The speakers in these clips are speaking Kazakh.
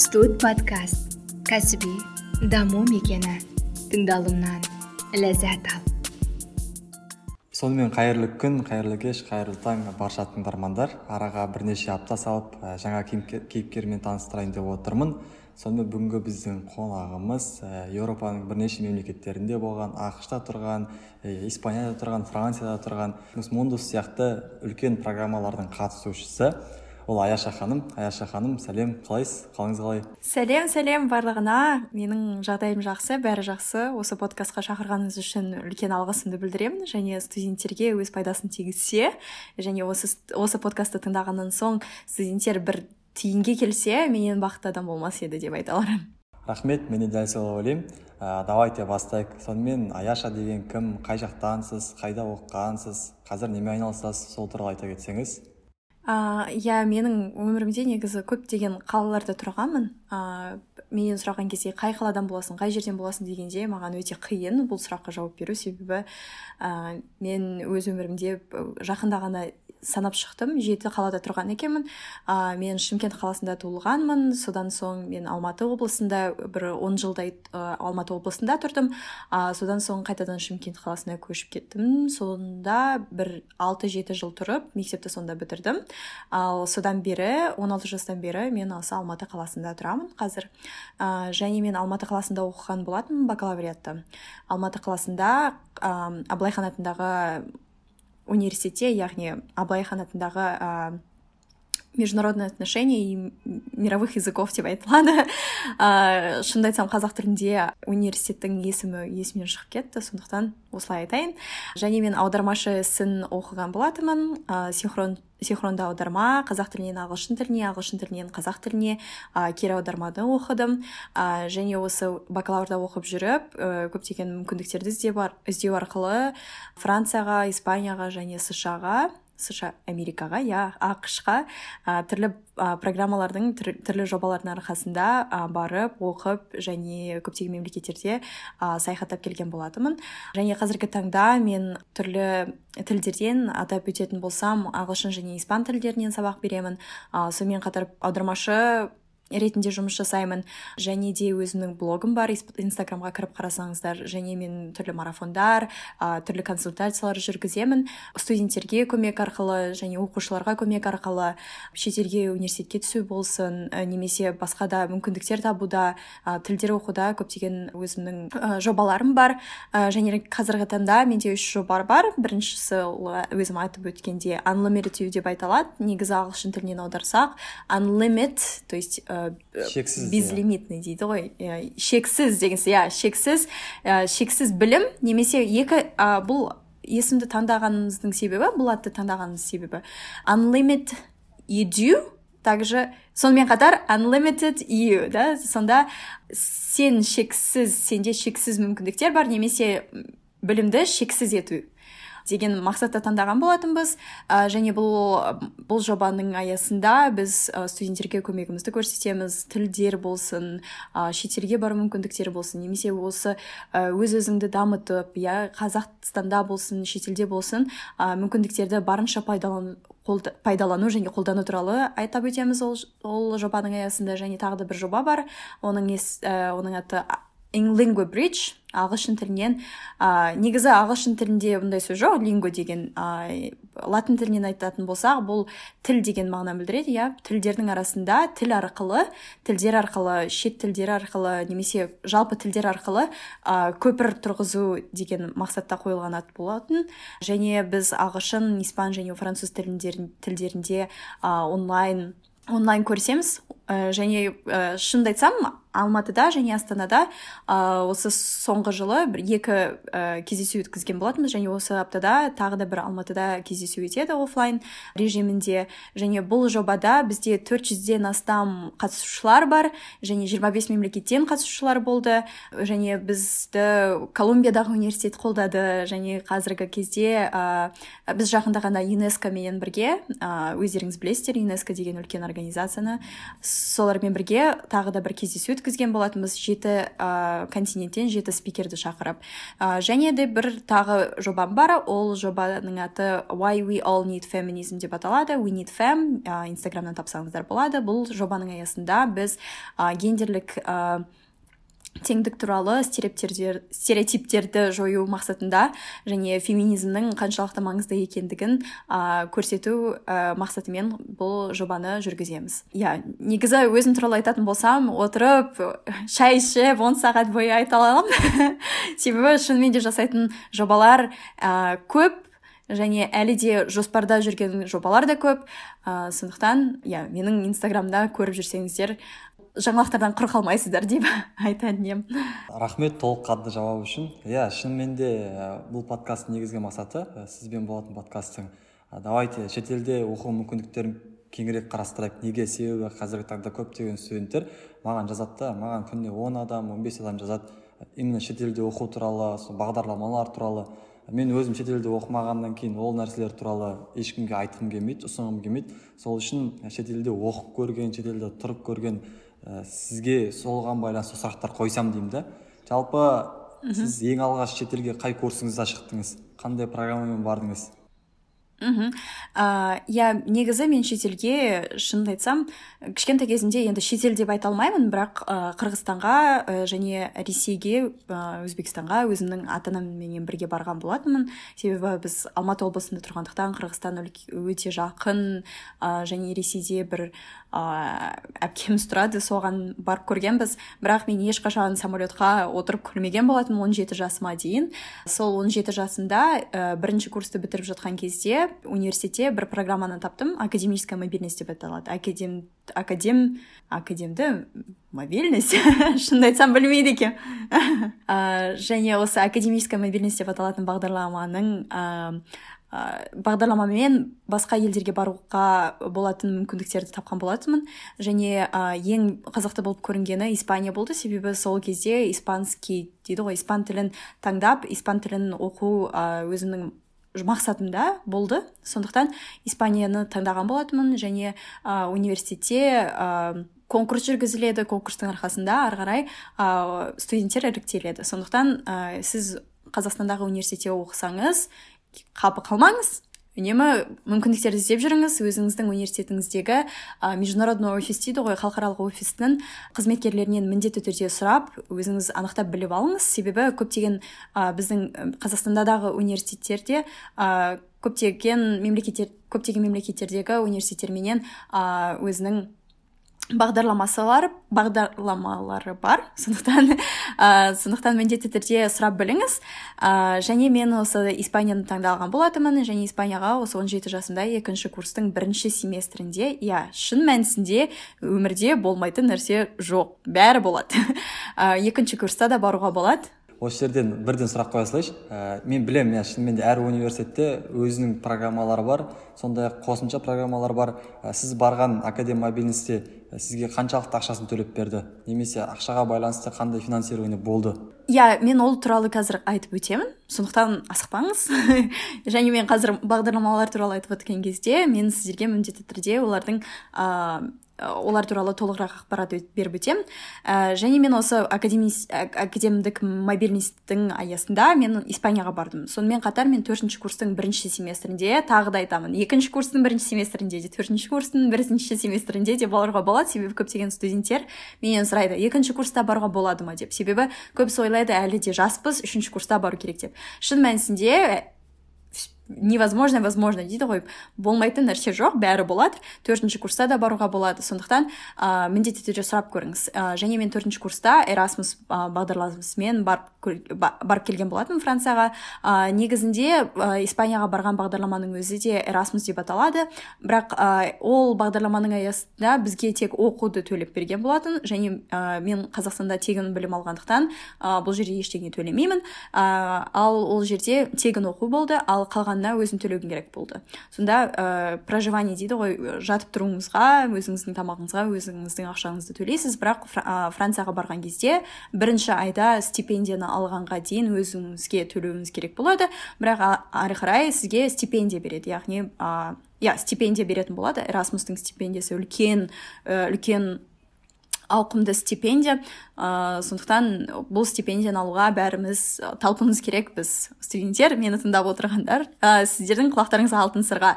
студ подкаст. Кәсіби даму мекені. Тыңдалымнан ләззат ал. Сонымен қайырлы күн қайырлы кеш қайырлы таң барша тыңдармандар араға бірнеше апта салып жаңа кейіпкермен таныстырайын деп отырмын. Сонымен бүгінгі біздің қонағымыз еуропаның бірнеше мемлекеттерінде болған ақш та тұрған испанияда тұрған францияда тұрған мундус сияқты үлкен программалардың қатысушысы. Ол аяша ханым. Аяша ханым сәлем. Қалайсыз? Қалыңыз қалай? Сәлем сәлем. Барлығына менің жағдайым жақсы бәрі жақсы. Осы подкастқа шақырғаныңыз үшін үлкен алғысымды білдіремін. Және студенттерге өз пайдасын тигізсе және осы осы подкастты тыңдағаннан соң студенттер бір тиынге келсе менен бақытты адам болмас еді деп айта аламын. Рахмет. Мен де дәл солай ойлаймын. Ә, давайте бастайық. Сонымен аяша деген кім? Қай жақтансыз? Қайда оқығансыз? Қазір немен айналысасыз? Сол туралы айта кетсеңіз. Иә менің өмірімде негізі көптеген қалаларда тұрғанмын. Ыыы менен сұраған кезде қай қаладан боласың қай жерден боласың дегенде маған өте қиын бұл сұраққа жауап беру себебі ә, мен өз өмірімде жақында ғана санап шықтым жеті қалада тұрған екенмін. Ә, мен шымкент қаласында туылғанмын. Содан соң мен алматы облысында бір он жылдай ә, алматы облысында тұрдым. Ә, содан соң қайтадан шымкент қаласына көшіп кеттім. Сонда бір алты жеті жыл тұрып мектепті сонда бітірдім. Ал содан бері 16 жастан бері мен осы алматы қаласында тұрамын қазір. Ә, және мен алматы қаласында оқыған болатынмын бакалавриатты. Алматы қаласында ә, абылайхан атындағы университетте яғни абылай хан атындағы ә, международные отношения и мировых языков деп айтылады ә, шынымды айтсам қазақ тілінде университеттің есімі есімнен шығып кетті сондықтан осылай айтайын. Және мен аудармашы ісін оқыған болатынмын. Синхрон синхронды аударма қазақ тілінен ағылшын тіліне ағылшын тілінен қазақ тіліне ә, кері оқыдым. Ә, және осы бакалаврда оқып жүріп ә, көптеген мүмкіндіктерді іздеу арқылы францияға испанияға және сша ға сша америкаға иә ақш қа түрлі ә, программалардың түрлі жобалардың арқасында ә, барып оқып және көптеген мемлекеттерде ә, саяхаттап келген болатынмын. Және қазіргі таңда мен түрлі тілдерден атап өтетін болсам ағылшын және испан тілдерінен сабақ беремін. Ә, сонымен қатар аудармашы ретінде жұмыс жасаймын. Және де өзімнің блогым бар инстаграмға кіріп қарасаңыздар және мен түрлі марафондар ә, түрлі консультациялар жүргіземін. Студенттерге көмек арқылы және оқушыларға көмек арқылы шетелге университетке түсу болсын ә, немесе басқа да мүмкіндіктер табуда ә, тілдер оқуда. Көптеген өзімнің ә, жобаларым бар. Ә, және қазіргі таңда менде үш жоба бар. Біріншісі өзім айтып өткенде unlimited деп айталады негізі ағылшын тілінен аударсақ unlimit то есть шексіз безлимитный дейді ғой. Шексіз деген иә шексіз. Шексіз білім немесе екі бұл есімді таңдағанымыздың себебі бұл атты таңдағанымыз себебі. Unlimited edu также сонымен қатар unlimited you да? Сонда сен шексіз сенде шексіз мүмкіндіктер бар немесе білімді шексіз ету деген мақсатта таңдаған болатынбыз. Ә, және бұл бұл жобаның аясында біз ә, студенттерге көмегімізді көрсетеміз. Тілдер болсын ә, шетелге бару мүмкіндіктері болсын немесе осы ә, өз өзіңді дамытып иә қазақстанда болсын шетелде болсын ә, мүмкіндіктерді барынша пайдалану пайдалану және қолдану туралы айтап өтеміз ол, ол жобаның аясында. Және тағы да бір жоба бар. Оның ес, ә, оның аты lingua bridge ағылшын тілінен ә, негізі ағылшын тілінде бұндай сөз жоқ линго деген ә, латын тілінен айтатын болсақ бұл тіл деген мағынаны білдіреді иә. Тілдердің арасында тіл арқылы тілдер арқылы шет тілдер арқылы немесе жалпы тілдер арқылы ә, көпір тұрғызу деген мақсатта қойылған ат болатын. Және біз ағылшын испан және француз тілдерінде ә, онлайн онлайн көрсеміз. Ә, және ә, шынымды айтсам алматыда және астанада ә, осы соңғы жылы бір екі ә, кездесу өткізген болатынбыз. Және осы аптада тағы да бір алматыда кездесу өтеді офлайн режимінде. Және бұл жобада бізде 400-ден астам қатысушылар бар. Және 25 мемлекеттен қатысушылар болды. Және бізді колумбиядағы университет қолдады. Және қазіргі кезде ә, біз жақында ғана юнеско менен бірге ә, өздеріңіз білесіздер юнеско деген үлкен организацияны. Солармен бірге тағы да бір кездесу өткізген болатынбыз жеті ә, континенттен жеті спикерді шақырып. Ә, және де бір тағы жобам бар. Ол жобаның аты why we all need feminism деп аталады. We need fem ә, инстаграмнан тапсаңыздар болады. Бұл жобаның аясында біз ә, гендерлік теңдік туралы стереотиптерді жою мақсатында және феминизмнің қаншалықты маңызды екендігін ә, көрсету ә, мақсатымен бұл жобаны жүргіземіз. Иә негізі өзім туралы айтатын болсам отырып шай ішіп он сағат бойы айта аламын. Себебі шынымен де жасайтын жобалар ә, көп және әлі де жоспарда жүрген жобалар да көп. Ә, сондықтан иә менің инстаграмда көріп жүрсеңіздер жаңалықтардан құр қалмайсыздар деп айтатын едім рахмет толыққанды жауап үшін. Иә шынымен де бұл подкасттың негізгі мақсаты сізбен болатын подкасттың давайте шетелде оқу мүмкіндіктерін кеңірек қарастырайық. Неге? Себебі қазіргі таңда көптеген студенттер маған жазады да маған күніне он адам он бес адам жазады. Именно шетелде оқу туралы сол бағдарламалар туралы. Мен өзім шетелде оқымағаннан кейін ол нәрселер туралы ешкімге айтқым келмейді ұсынғым келмейді. Сол үшін шетелде оқып көрген шетелде тұрып көрген ә, сізге соған байланысты сұрақтар қойсам деймін да. Жалпы сіз ең алғаш шетелге қай курсыңызда шықтыңыз? Қандай программамен бардыңыз? Мхм. Иә негізі мен шетелге шынымды айтсам кішкентай кезімде енді шетел деп айта алмаймын бірақ ә, қырғызстанға ә, және ресейге ә, өзбекстанға өзімнің ата анаммен бірге барған болатынмын. Себебі біз алматы облысында тұрғандықтан қырғызстан өте жақын ә, және ресейде бір ә, әпкеміз тұрады соған барып көргенбіз. Бірақ мен ешқашан самолетқа отырып көрмеген болатынмын 17 жасыма дейін. Сол 17 жасымда ә, бірінші курсты бітіріп жатқан кезде университетте бір программаны таптым. Академическая мобильность деп аталады. Академ академ академді мобильность? Шынымды айтсам білмейді екенмін ә, және осы академическая мобильность деп аталатын бағдарламаның ә, ә, бағдарламамен басқа елдерге баруға болатын мүмкіндіктерді тапқан болатынмын. Және ә, ең қызықты болып көрінгені испания болды. Себебі сол кезде испанский дейді ғой испан тілін таңдап испан тілін оқу ә, өзімнің мақсатымда болды. Сондықтан испанияны таңдаған болатынмын. Және ә, университетте ә, конкурс жүргізіледі. Конкурстың арқасында ары қарай ә, студенттер іріктеледі. Сондықтан ә, сіз қазақстандағы университетте оқысаңыз қапы қалмаңыз. Үнемі мүмкіндіктерді іздеп жүріңіз. Өзіңіздің университетіңіздегі ә, международный офис дейді ғой халықаралық офистің қызметкерлерінен міндетті түрде сұрап өзіңіз анықтап біліп алыңыз. Себебі көптеген ә, біздің қазақстандадағы университеттерде ә, көптеген мемлекеттер көптеген мемлекеттердегі университеттерменен ә, өзінің бағдарламасылар бағдарламалары бар. Сондықтан ә, сондықтан міндетті түрде сұрап біліңіз. Ә, және мен осы испанияны таңдалған болатынмын. Және испанияға осы 17 жасымда екінші курстың бірінші семестрінде иә шын мәнісінде өмірде болмайтын нәрсе жоқ. Бәрі болады. Ә, екінші курста да баруға болады. Осы жерден бірден сұрақ қоя салайыншы ә, мен білемін иә шынымен де әр университетте өзінің программалары бар сондай ақ қосымша программалар бар. Ә, сіз барған академ мобильностьте ә, сізге қаншалықты ақшасын төлеп берді? Немесе ақшаға байланысты қандай финансирование болды? Иә мен ол туралы қазір айтып өтемін. Сондықтан асықпаңыз. Және мен қазір бағдарламалар туралы айтып өткен кезде мен сіздерге міндетті түрде олардың ыыы олар туралы толығырақ ақпарат беріп өтемін ә, және мен осы академдік мобильностьтің аясында мен испанияға бардым. Сонымен қатар мен төртінші курстың бірінші семестрінде тағы да айтамын. Екінші курстың бірінші семестрінде де төртінші курстың бірінші семестрінде де баруға болады. Себебі көптеген студенттер менен сұрайды екінші курста баруға болады ма? деп. Себебі көбісі ойлайды әлі де жаспыз үшінші курста бару керек деп. Шын мәнісінде невозможно возможно дейді ғой. Болмайтын нәрсе жоқ бәрі болады. Төртінші курста да баруға болады. Сондықтан ә, міндетті түрде сұрап көріңіз. Ә, және мен төртінші курста эрасмус ә, бағдарламасымен барып, барып келген болатынмын францияға. Ә, негізінде ә, испанияға барған бағдарламаның өзі де эрасмус деп аталады. Бірақ ә, ол бағдарламаның аясында бізге тек оқуды төлеп берген болатын. Және ә, мен қазақстанда тегін білім алғандықтан ә, бұл жерде ештеңе төлемеймін. Ә, ал ол жерде тегін оқу болды. Ал қалған қалғанына өзің төлеуің керек болды. Сонда ә, проживание дейді ғой жатып тұруыңызға өзіңіздің тамағыңызға өзіңіздің ақшаңызды төлейсіз. Бірақ францияға барған кезде бірінші айда стипендияны алғанға дейін өзіңізге төлеуіңіз керек болады. Бірақ ары қарай сізге стипендия береді. Яғни иә стипендия беретін болады. Эрасмустың стипендиясы үлкен үлкен ауқымды стипендия ә, сондықтан бұл стипендияны алуға бәріміз талпынуымыз керек біз студенттер мені тыңдап отырғандар ә, сіздердің құлақтарыңызға алтын сырға.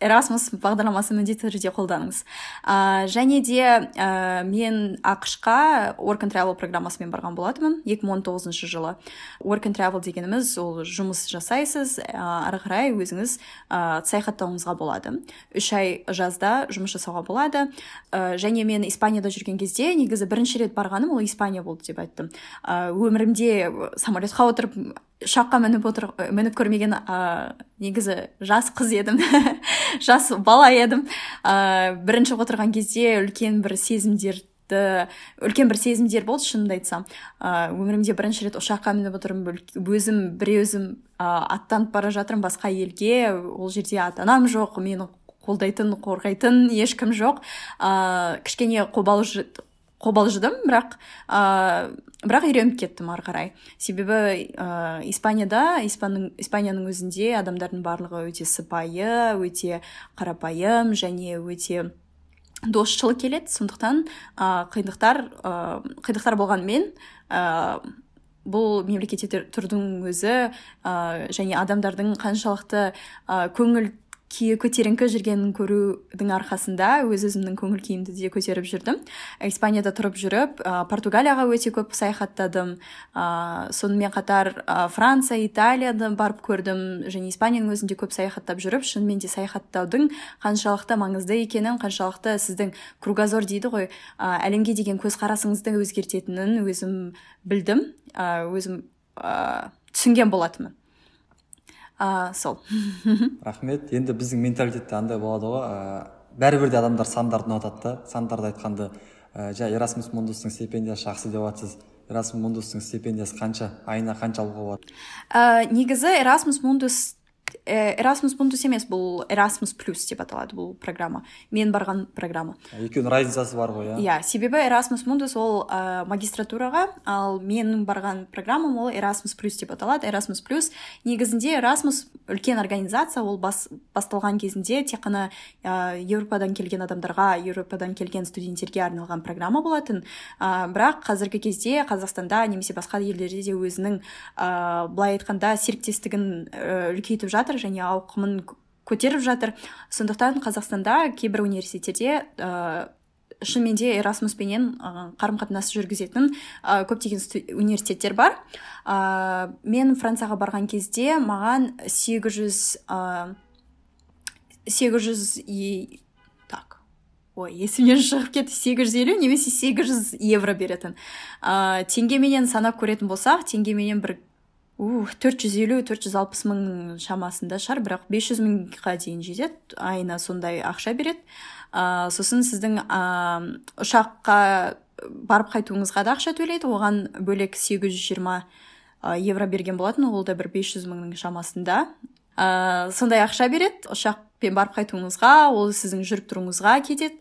Эрасмус бағдарламасын міндетті түрде қолданыңыз. Ә, және де ә, мен ақшқа work and travel программасымен барған болатынмын 2019 жылы. Work and travel дегеніміз ол жұмыс жасайсыз ары қарай өзіңіз ә, саяхаттауыңызға болады. Үш ай жазда жұмыс жасауға болады. Ә, және мен испанияда жүрген кезде негізі бірінші рет барғаным ол испания болды деп айттым. Ә, өмірімде самолетқа отырып ұшаққа мініп отыр мініп көрмеген ә, негізі жас қыз едім. Жас бала едім. Ә, бірінші отырған кезде үлкен бір сезімдерді үлкен бір сезімдер болды шынымды айтсам. Ә, өмірімде бірінші рет ұшаққа мініп отырмын өзім бір өзім ә, аттанып бара жатырмын басқа елге. Ол жерде ата анам жоқ мені қолдайтын қорғайтын ешкім жоқ. Ә, кішкене қобалжыдым бірақ ә, бірақ үйреніп кеттім ары қарай. Себебі ә, испанияда испанның испанияның өзінде адамдардың барлығы өте сыпайы өте қарапайым және өте досшыл келеді. Сондықтан ә, қиындықтар ә, қиындықтар болғанымен ә, бұл мемлекетте тұрдың өзі ә, және адамдардың қаншалықты ә, көңіл күйі көтеріңкі жүргенін көрудің арқасында өз өзімнің көңіл күйімді де көтеріп жүрдім. Испанияда тұрып жүріп ә, португалияға өте көп саяхаттадым. Ә, сонымен қатар ә, франция италияда барып көрдім және испанияның өзінде көп саяхаттап жүріп шынымен де саяхаттаудың қаншалықты маңызды екенін қаншалықты сіздің кругозор дейді ғой ә, әлемге деген көзқарасыңызды өзгертетінін өзім білдім. Ә, өзім ә, түсінген болатынмын. Ә, сол. Рахмет. Енді біздің менталитетте андай болады ғой. Ә, бәрібір де адамдар сандарды ұнатады да. Сандарды айтқанды ә, жа эрасмус мундустың стипендиясы жақсы деп жатсыз эрасмус мундустың стипендиясы қанша? Айына қанша алуға болады? Ә, негізі эрасмус мундус эрасмус мундус емес бұл эрасмус плюс деп аталады бұл программа. Мен барған программа. Екеуінің разницасы бар ғой иә иә себебі эрасмус мундус ол ә, магистратураға ал менің барған программам ол эрасмус плюс деп аталады эрасмус плюс. Негізінде эрасмус үлкен организация ол бас, басталған кезінде тек қана ә, еуропадан келген адамдарға еуропадан келген студенттерге арналған программа болатын. Ә, бірақ қазіргі кезде қазақстанда немесе басқа елдерде де өзінің ә, былай айтқанда серіктестігін үлкейтіп жатыр және ауқымын көтеріп жатыр. Сондықтан қазақстанда кейбір университеттерде ә, шынымен де эрасмуспенен ә, қарым қатынас жүргізетін ә, көптеген университеттер бар. Ә, мен францияға барған кезде маған 800 ә, 800 и... так ой есімнен шығып кетті. 850 немесе 800 евро беретін. Ә, теңгеменен санап көретін болсақ теңгеменен бір төрт жүз елу төрт жүз алпыс мың шамасында шығар бірақ 500 мыңға дейін жетеді. Айына сондай ақша береді. Ә, сосын сіздің ә, ұшаққа барып қайтуыңызға да ақша төлейді. Оған бөлек 820 евро берген болатын. Ол да бір 500 мыңның шамасында. Ә, сондай ақша береді. Ұшақпен барып қайтуыңызға ол сіздің жүріп тұруыңызға кетеді.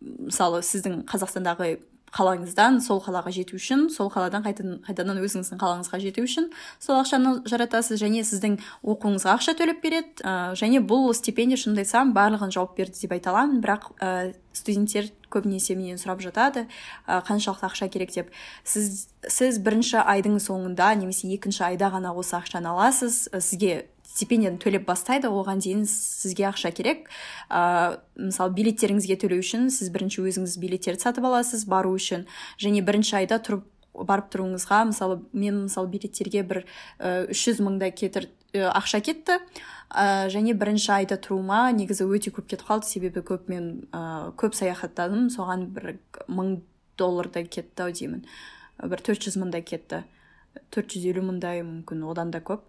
Мысалы сіздің қазақстандағы қалаңыздан сол қалаға жету үшін сол қаладан қайтадан, қайтадан өзіңіздің қалаңызға жету үшін сол ақшаны жаратасыз және сіздің оқуыңызға ақша төлеп береді. Ә, және бұл стипендия шынымды айтсам барлығын жауап берді деп айта аламын. Бірақ ә, студенттер көбінесе менен сұрап жатады ә, қаншалықты ақша керек деп. Сіз сіз бірінші айдың соңында немесе екінші айда ғана осы ақшаны аласыз. Сізге стипендияны төлеп бастайды оған дейін сізге ақша керек. Ә, мысалы билеттеріңізге төлеу үшін сіз бірінші өзіңіз билеттерді сатып аласыз бару үшін. Және бірінші айда тұрып барып тұруыңызға мысалы мен мысалы билеттерге бір үш жүз мыңдай кетір ақша кетті. Ә, және бірінші айда тұруыма негізі өте көп кетіп қалды. Себебі көп мен ә, көп саяхаттадым. Соған бір мың доллардай кетті ау деймін. Бір төрт жүз мыңдай кетті. Төрт жүз елу мыңдай мүмкін одан да көп.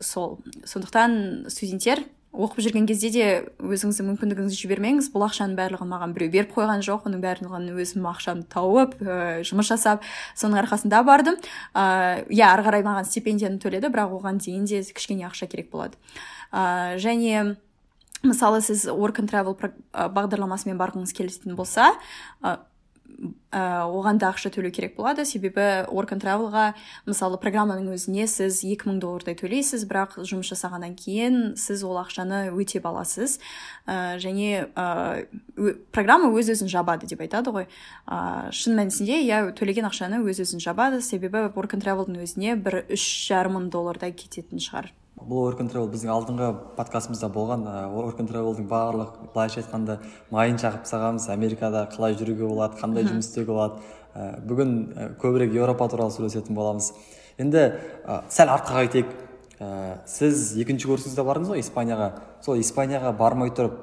Сол. Сондықтан студенттер оқып жүрген кезде де өзіңіздің мүмкіндігіңізді жібермеңіз. Бұл ақшаның барлығын маған біреу беріп қойған жоқ. Оның барлығын өзім ақшамды тауып ә, жұмыс жасап соның арқасында бардым. Ә, иә ары қарай маған стипендияны төледі бірақ оған дейін де кішкене ақша керек болады. Ә, және мысалы сіз work and travel бағдарламасымен барғыңыз келетін болса оған да ақша төлеу керек болады. Себебі and travelға мысалы программаның өзіне сіз 2000 доллардай төлейсіз бірақ жұмыс жасағаннан кейін сіз ол ақшаны өтеп аласыз ә, және ә, программа өз өзін жабады деп айтады ғой. Ә, шын мәнісінде иә төлеген ақшаны өз өзін жабады. Себебі and travelдың өзіне бір үш жарым мың доллардай кететін шығар. Бұл work and travel біздің алдыңғы подкастымызда болған work and travelдың барлық былайша айтқанда майын шағып тастағанбыз америкада қалай жүруге болады қандай жұмыс істеуге болады бүгін көбірек еуропа туралы сөйлесетін боламыз. Енді ә, сәл артқа қайтайық ә, сіз екінші курсыңызда бардыңыз ғой испанияға. Сол испанияға бармай тұрып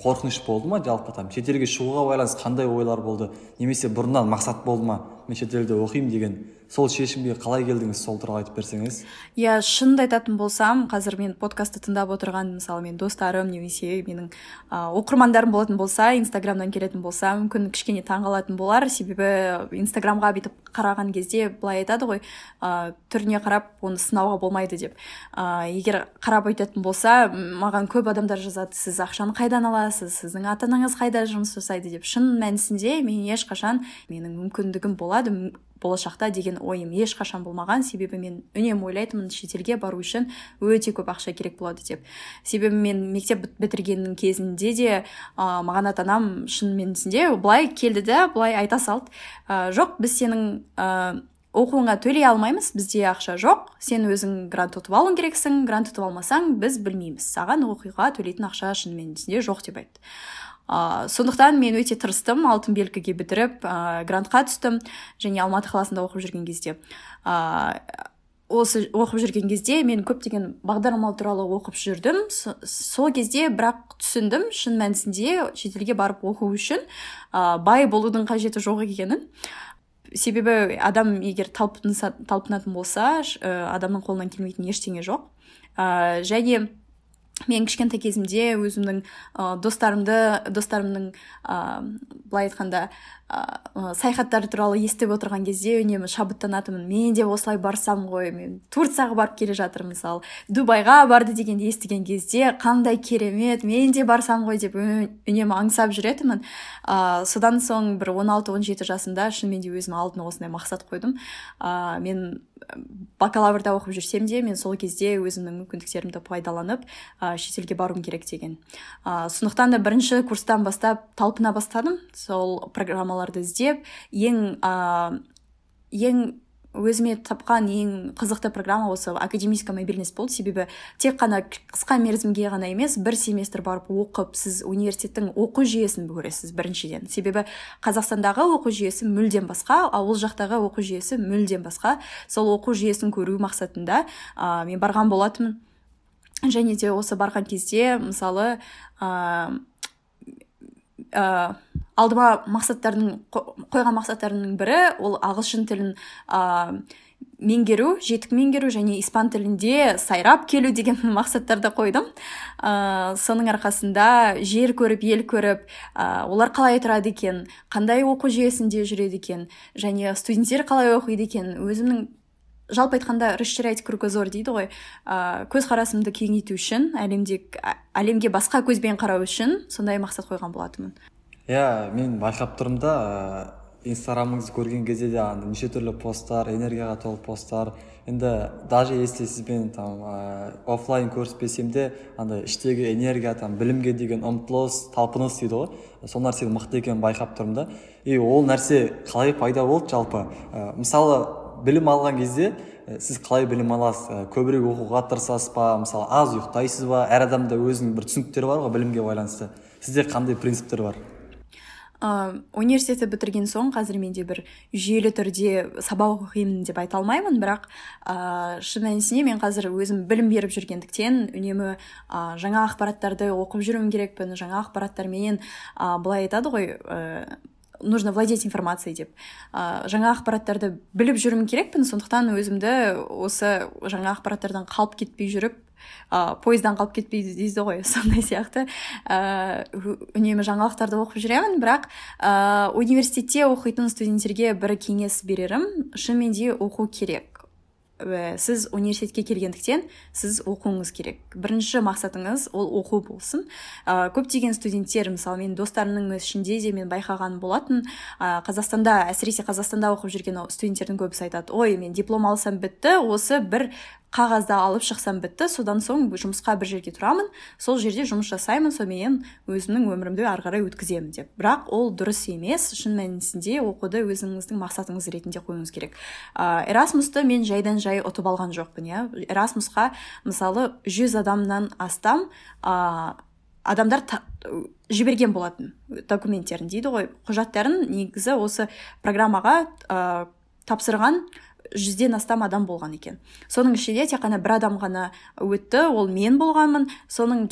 қорқыныш болды ма? жалпы там шетелге шығуға байланысты қандай ойлар болды? Немесе бұрыннан мақсат болды ма? Мен шетелде оқимын деген сол шешімге қалай келдіңіз сол туралы айтып берсеңіз? Иә шынымды айтатын болсам қазір мен подкастты тыңдап отырған мысалы менің достарым немесе менің ә, оқырмандарым болатын болса инстаграмнан келетін болса мүмкін кішкене таңғалатын болар. Себебі инстаграмға бүйтіп қараған кезде былай айтады ғой ә, түріне қарап оны сынауға болмайды деп. Ә, егер қарап айтатын болса маған көп адамдар жазады сіз ақшаны қайдан аласыз? Сіздің ата анаңыз қайда жұмыс жасайды? деп. Шын мәнісінде мен ешқашан менің мүмкіндігім болады болашақта деген ойым ешқашан болмаған. Себебі мен үнемі ойлайтынмын шетелге бару үшін өте көп ақша керек болады деп. Себебі мен мектеп бітіргеннің кезінде де ә, маған ата анам шын мәнісінде былай келді да былай айта салды ә, жоқ біз сенің ә, оқуыңа төлей алмаймыз бізде ақша жоқ сен өзің грант ұтып алуың керексің грант ұтып алмасаң біз білмейміз саған оқуға төлейтін ақша шын жоқ деп айтты ә, сондықтан мен өте тырыстым алтын белгіге бітіріп ә, грантқа түстім және алматы қаласында оқып жүрген кезде. Ә, осы оқып жүрген кезде мен көптеген бағдарламалар туралы оқып жүрдім. Сол кезде бірақ түсіндім шын мәнісінде шетелге барып оқу үшін ә, бай болудың қажеті жоқ екенін. Себебі адам егер талпынатын болса ә, адамның қолынан келмейтін ештеңе жоқ. Ә, және мен кішкентай кезімде өзімнің достарымды достарымның ә, былай айтқанда ә, саяхаттар туралы естіп отырған кезде үнемі шабыттанатынмын. Мен де осылай барсам ғой мен турцияға барып келе жатырмын мысалы. Дубайға барды дегенді естіген кезде қандай керемет мен де барсам ғой деп үнемі аңсап жүретінмін. Ә, содан соң бір 16-17 жасымда шынымен де өзім алдына осындай мақсат қойдым. Ә, мен бакалаврда оқып жүрсем де мен сол кезде өзімнің мүмкіндіктерімді пайдаланып ә, шетелге баруым керек деген. Ә, сондықтан да бірінші курстан бастап талпына бастадым. Сол программаларды іздеп ең ә, ең өзіме тапқан ең қызықты программа осы академическая мобильность болды. Себебі тек қана қысқа мерзімге ғана емес бір семестр барып оқып сіз университеттің оқу жүйесін көресіз біріншіден. Себебі қазақстандағы оқу жүйесі мүлдем басқа ал ол жақтағы оқу жүйесі мүлдем басқа. Сол оқу жүйесін көру мақсатында ә, мен барған болатынмын. Және де осы барған кезде мысалы ә, ә, алдыма мақсаттардың қойған мақсаттарымның бірі ол ағылшын тілін ә, меңгеру жетік меңгеру және испан тілінде сайрап келу деген мақсаттарды қойдым. Ә, соның арқасында жер көріп ел көріп ә, олар қалай тұрады екен қандай оқу жүйесінде жүреді екен және студенттер қалай оқиды екен өзімнің жалпы айтқанда расширять кругозор дейді ғой. Ә, көзқарасымды кеңейту үшін әлемде әлемге басқа көзбен қарау үшін сондай мақсат қойған болатынмын. Иә мен байқап тұрмын да инстаграмыңызды көрген кезде де андай неше түрлі посттар энергияға толы посттар. Енді даже если сізбен там ә, офлайн көріспесем де андай іштегі энергия там білімге деген ұмтылыс талпыныс дейді ғой. Сол нәрсе мықты екенін байқап тұрмын да. И ол нәрсе қалай пайда болды жалпы? Ә, мысалы білім алған кезде сіз қалай білім аласыз? Көбірек оқуға тырысасыз ба? Мысалы аз ұйықтайсыз ба? Әр адамда өзінің бір түсініктері бар ғой білімге байланысты. Сізде қандай принциптер бар? Ә, университетті бітірген соң қазір менде бір жүйелі түрде сабақ оқимын деп айта алмаймын. Бірақ ә, шын мәнісінде мен қазір өзім білім беріп жүргендіктен үнемі ә, жаңа ақпараттарды оқып жүруім керекпін. Жаңа ақпараттарменен ә, былай айтады ғой ә, нужно владеть информацией деп ә, жаңа ақпараттарды біліп жүруім керекпін сондықтан өзімді осы жаңа ақпараттардан қалып кетпей жүріп ә, пойыздан қалып кетпейді дейді ғой сондай сияқты. Ә, үнемі жаңалықтарды оқып жүремін бірақ ә, университетте оқитын студенттерге бір кеңес берерім. Шынымен де оқу керек. Ә, сіз университетке келгендіктен сіз оқуыңыз керек. Бірінші мақсатыңыз ол оқу болсын. Ә, көптеген студенттер мысалы менің достарымның ішінде де мен байқаған болатын. Ә, қазақстанда әсіресе қазақстанда оқып жүрген студенттердің көбісі айтады ой мен диплом алсам бітті осы бір қағазды алып шықсам бітті. Содан соң жұмысқа бір жерге тұрамын. Сол жерде жұмыс жасаймын. Сонымен өзімнің өмірімді ары қарай өткіземін деп. Бірақ ол дұрыс емес. Шын мәнісінде оқуды өзіңіздің мақсатыңыз ретінде қоюыңыз керек. Ә, эрасмусты мен жайдан жай ұтып алған жоқпын иә. Эрасмусқа мысалы жүз адамнан астам ә, адамдар та, жіберген болатын документтерін дейді ғой. Құжаттарын негізі осы программаға ә, тапсырған жүзден астам адам болған екен. Соның ішінде тек қана бір адам ғана өтті ол мен болғанмын. Соның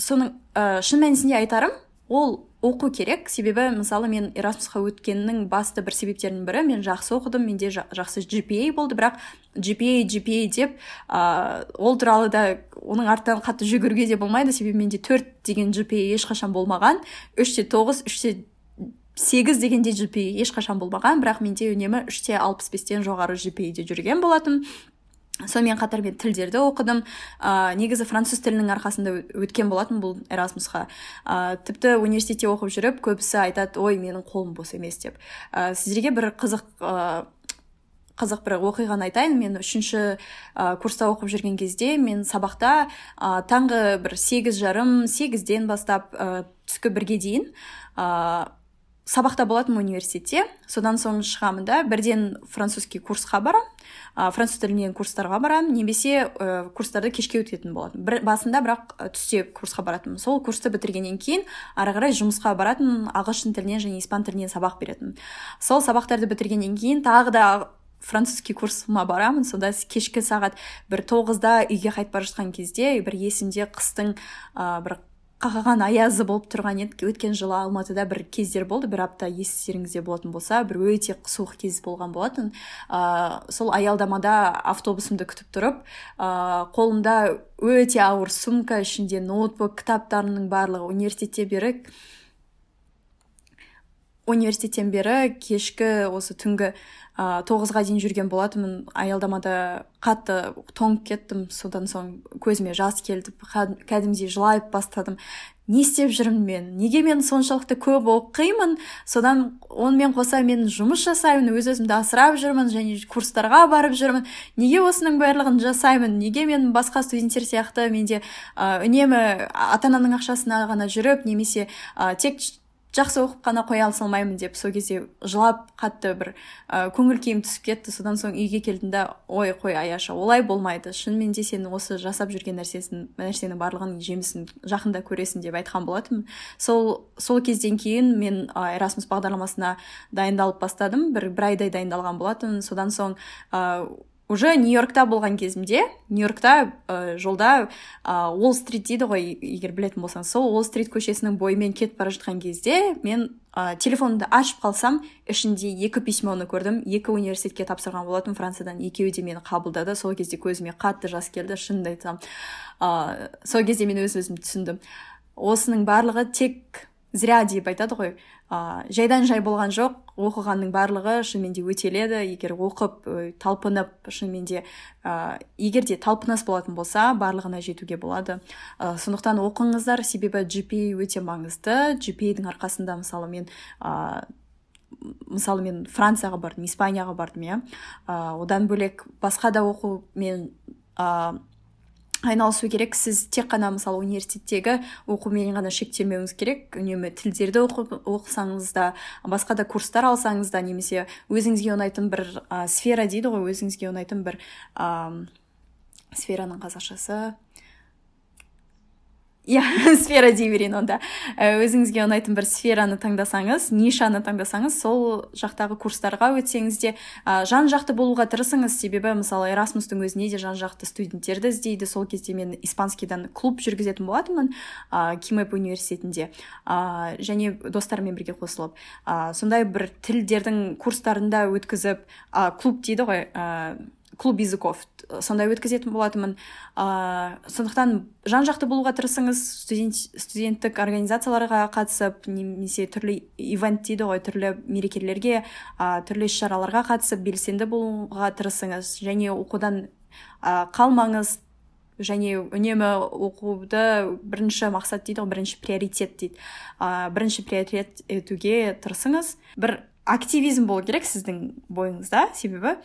соның ә, шын мәнісінде айтарым ол оқу керек. Себебі мысалы мен эрасмусқа өткеннің басты бір себептерінің бірі мен жақсы оқыдым менде жақсы GPA болды. Бірақ GPA GPA деп ә, ол туралы да оның артынан қатты жүгіруге де болмайды. Себебі менде төрт деген GPA ешқашан болмаған. Үште тоғыз үште сегіз дегенде GPA ешқашан болмаған бірақ менде үнемі үште алпыс бестен жоғары GPA жүрген болатын. Сонымен қатар мен тілдерді оқыдым. Ә, негізі француз тілінің арқасында өткен болатын бұл эрасмусқа ә, тіпті университетте оқып жүріп көбісі айтады ой менің қолым бос емес деп. Ә, сіздерге бір қызық ә, қызық бір оқиғаны айтайын. Мен үшінші ә, курста оқып жүрген кезде мен сабақта ә, таңғы бір сегіз жарым сегізден бастап ә, түскі бірге дейін сабақта болатынмын университетте. Содан соң шығамын да бірден французский курсқа барамын ә, француз тілінен курстарға барамын немесе ә, курстарды кешке өтетін болатын бір, басында бірақ түсте курсқа баратынмын. Сол курсты бітіргеннен кейін ары қарай жұмысқа баратын ағылшын тілінен және испан тілінен сабақ беретін сол сабақтарды бітіргеннен кейін тағы да французский курсыма барамын. Сонда кешкі сағат бір тоғызда үйге қайтып бара жатқан кезде бір есімде қыстың ә, бір қақаған аязы болып тұрған еді. Өткен жылы алматыда бір кездер болды бір апта естеріңізде болатын болса бір өте суық кез болған болатын. Ә, сол аялдамада автобусымды күтіп тұрып ә, қолымда өте ауыр сумка ішінде ноутбук кітаптарымның барлығы. Университетте бері университеттен бері кешкі осы түнгі ә, тоғызға дейін жүрген болатынмын. Аялдамада қатты тоңып кеттім. Содан соң көзіме жас келді. Кәдімгідей жылай бастадым. Не істеп жүрмін мен? Неге мен соншалықты көп оқимын? Содан онымен қоса мен жұмыс жасаймын өз өзімді асырап жүрмін және курстарға барып жүрмін. Неге осының барлығын жасаймын? Неге мен басқа студенттер сияқты менде ә, үнемі ата анамның ақшасына ғана жүріп немесе ә, тек жақсы оқып қана қоя салмаймын деп сол кезде жылап қатты бір ә, көңіл күйім түсіп кетті. Содан соң үйге келдім да ой қой аяша олай болмайды. Шынымен де сен осы жасап жүрген нәрсесін нәрсенің барлығын жемісін жақында көресің деп айтқан болатынмын сол сол кезден кейін мен ә, эрасмус бағдарламасына дайындалып бастадым. Бір бір айдай дайындалған болатын содан соң уже нью йоркта болған кезімде нью йоркта ә, жолда ә, уолл стрит дейді ғой егер білетін болсаңыз сол уолл стрит көшесінің бойымен кетіп бара жатқан кезде мен ә, телефонымды ашып қалсам ішінде екі письмоны көрдім. Екі университетке тапсырған болатын франциядан. Екеуі де мені қабылдады. Сол кезде көзіме қатты жас келді шынымды айтсам. Ә, сол кезде мен өз өзімді түсіндім. Осының барлығы тек зря деп айтады ғой. Ә, жайдан жай болған жоқ оқығанның барлығы шынымен де өтеледі егер оқып ә, талпынып шынымен де ә, егер де талпыныс болатын болса барлығына жетуге болады. Ә, сондықтан оқыңыздар. Себебі GPA өте маңызды. GPA-дің арқасында мысалы мен ә, мысалы мен францияға бардым испанияға бардым иә. Одан бөлек басқа да оқу мен айналысу керек. Сіз тек қана мысалы университеттегі оқумен ғана шектелмеуіңіз керек. Үнемі тілдерді оқысаңыз да басқа да курстар алсаңыз да немесе өзіңізге ұнайтын бір ә, сфера дейді ғой өзіңізге ұнайтын бір ә, сфераның қазақшасы. Иә сфера дей берейін онда э, өзіңізге ұнайтын бір сфераны таңдасаңыз нишаны таңдасаңыз сол жақтағы курстарға өтсеңіз де жан жақты болуға тырысыңыз. Себебі мысалы эрасмустың өзіне де жан жақты студенттерді іздейді. Сол кезде мен испанскийдан клуб жүргізетін болатынмын ә, кимэп университетінде. Ә, және достарыммен бірге қосылып ә, сондай бір тілдердің курстарында өткізіп ә, клуб дейді ғой ә, клуб языков. Сондай өткізетін болатынмын. Ә, сондықтан жан жақты болуға тырысыңыз студент студенттік организацияларға қатысып немесе түрлі ивент дейді ғой түрлі мерекелерге ә, түрлі іс шараларға қатысып белсенді болуға тырысыңыз және оқудан ә, қалмаңыз және үнемі оқуды бірінші мақсат дейді ғой бірінші приоритет дейді. Ә, бірінші приоритет етуге тырысыңыз. Бір активизм болу керек сіздің бойыңызда себебі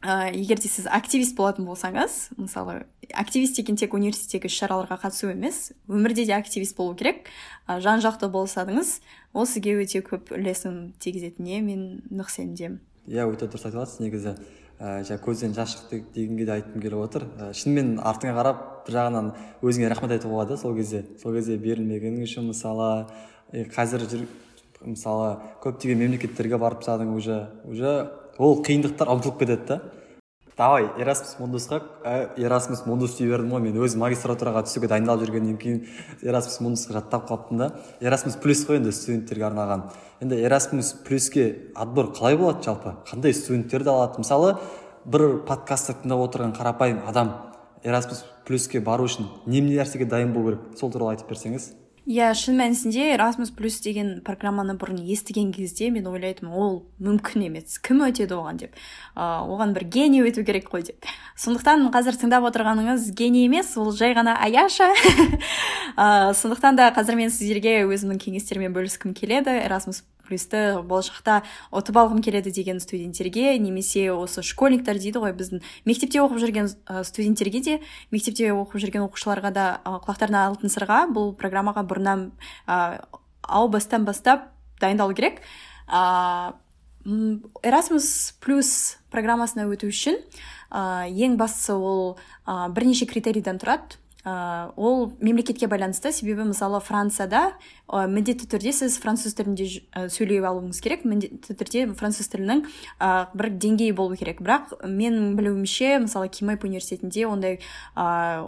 ә, егер де сіз активист болатын болсаңыз мысалы активист деген тек университеттегі іс шараларға қатысу емес өмірде де активист болу керек. Ә, жан жақты болсаңыз ол сізге өте көп үлесін тигізетініне мен нық сенімдемін. Иә өте дұрыс айтып негізі ә, жаңа көзден жас шықты дегенге де айтқым келіп отыр. Ә, шынымен артыңа қарап бір жағынан өзіңе рахмет айтуға болады сол кезде. Сол кезде берілмегенің үшін мысалы қазір жүр, мысалы көптеген мемлекеттерге барып тастадың уже уже ол қиындықтар ұмытылып кетеді да. Давай эрасмус мундусқа эрасмус мундус дей бердім ғой мен өзім магистратураға түсуге дайындалып жүргеннен кейін эрасмус мундусқа жаттап қалыппын да. Эрасмус плюс қой енді студенттерге арналған енді эрасмус плюске отбор қалай болады жалпы? Қандай студенттерді алады? Мысалы бір подкастты тыңдап отырған қарапайым адам эрасмус плюске бару үшін не нәрсеге дайын болу керек? Сол туралы айтып берсеңіз. Иә шын мәнісінде erasmus плюс деген программаны бұрын естіген кезде мен ойлайтынмын ол мүмкін емес. Кім өтеді оған деп? Ә, оған бір гений өту керек қой деп. Сондықтан қазір тыңдап отырғаныңыз гений емес ол жай ғана аяша. Ә, сондықтан да қазір мен сіздерге өзімнің кеңестеріммен бөліскім келеді. Erasmus плюсті болашақта ұтып алғым келеді деген студенттерге немесе осы школьниктер дейді ғой біздің мектепте оқып жүрген студенттерге де мектепте оқып жүрген оқушыларға да құлақтарына алтын сырға бұл программаға бұрыннан ау бастан бастап дайындалу керек. Ә, erasmus плюс программасына өту үшін ә, ең бастысы ол ә, бірнеше критерийден тұрады. Ә, ол мемлекетке байланысты. Себебі мысалы францияда ә, міндетті түрде сіз француз тілінде ә, сөйлей алуыңыз керек. Міндетті түрде француз тілінің ә, бір деңгейі болу керек. Бірақ менің білуімше мысалы кимэп университетінде ондай ә,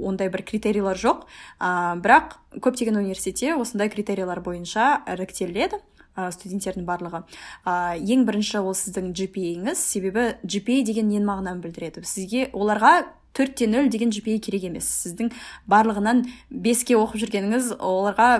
ондай бір критерийлер жоқ. Ә, бірақ көптеген университетте осындай критерийлер бойынша іріктеледі студенттердің барлығы. Ә, ең бірінші ол сіздің gpa себебі gpa деген нені мағынаны білдіреді? Сізге оларға төртте нөл деген gpa керек емес. Сіздің барлығынан беске оқып жүргеніңіз оларға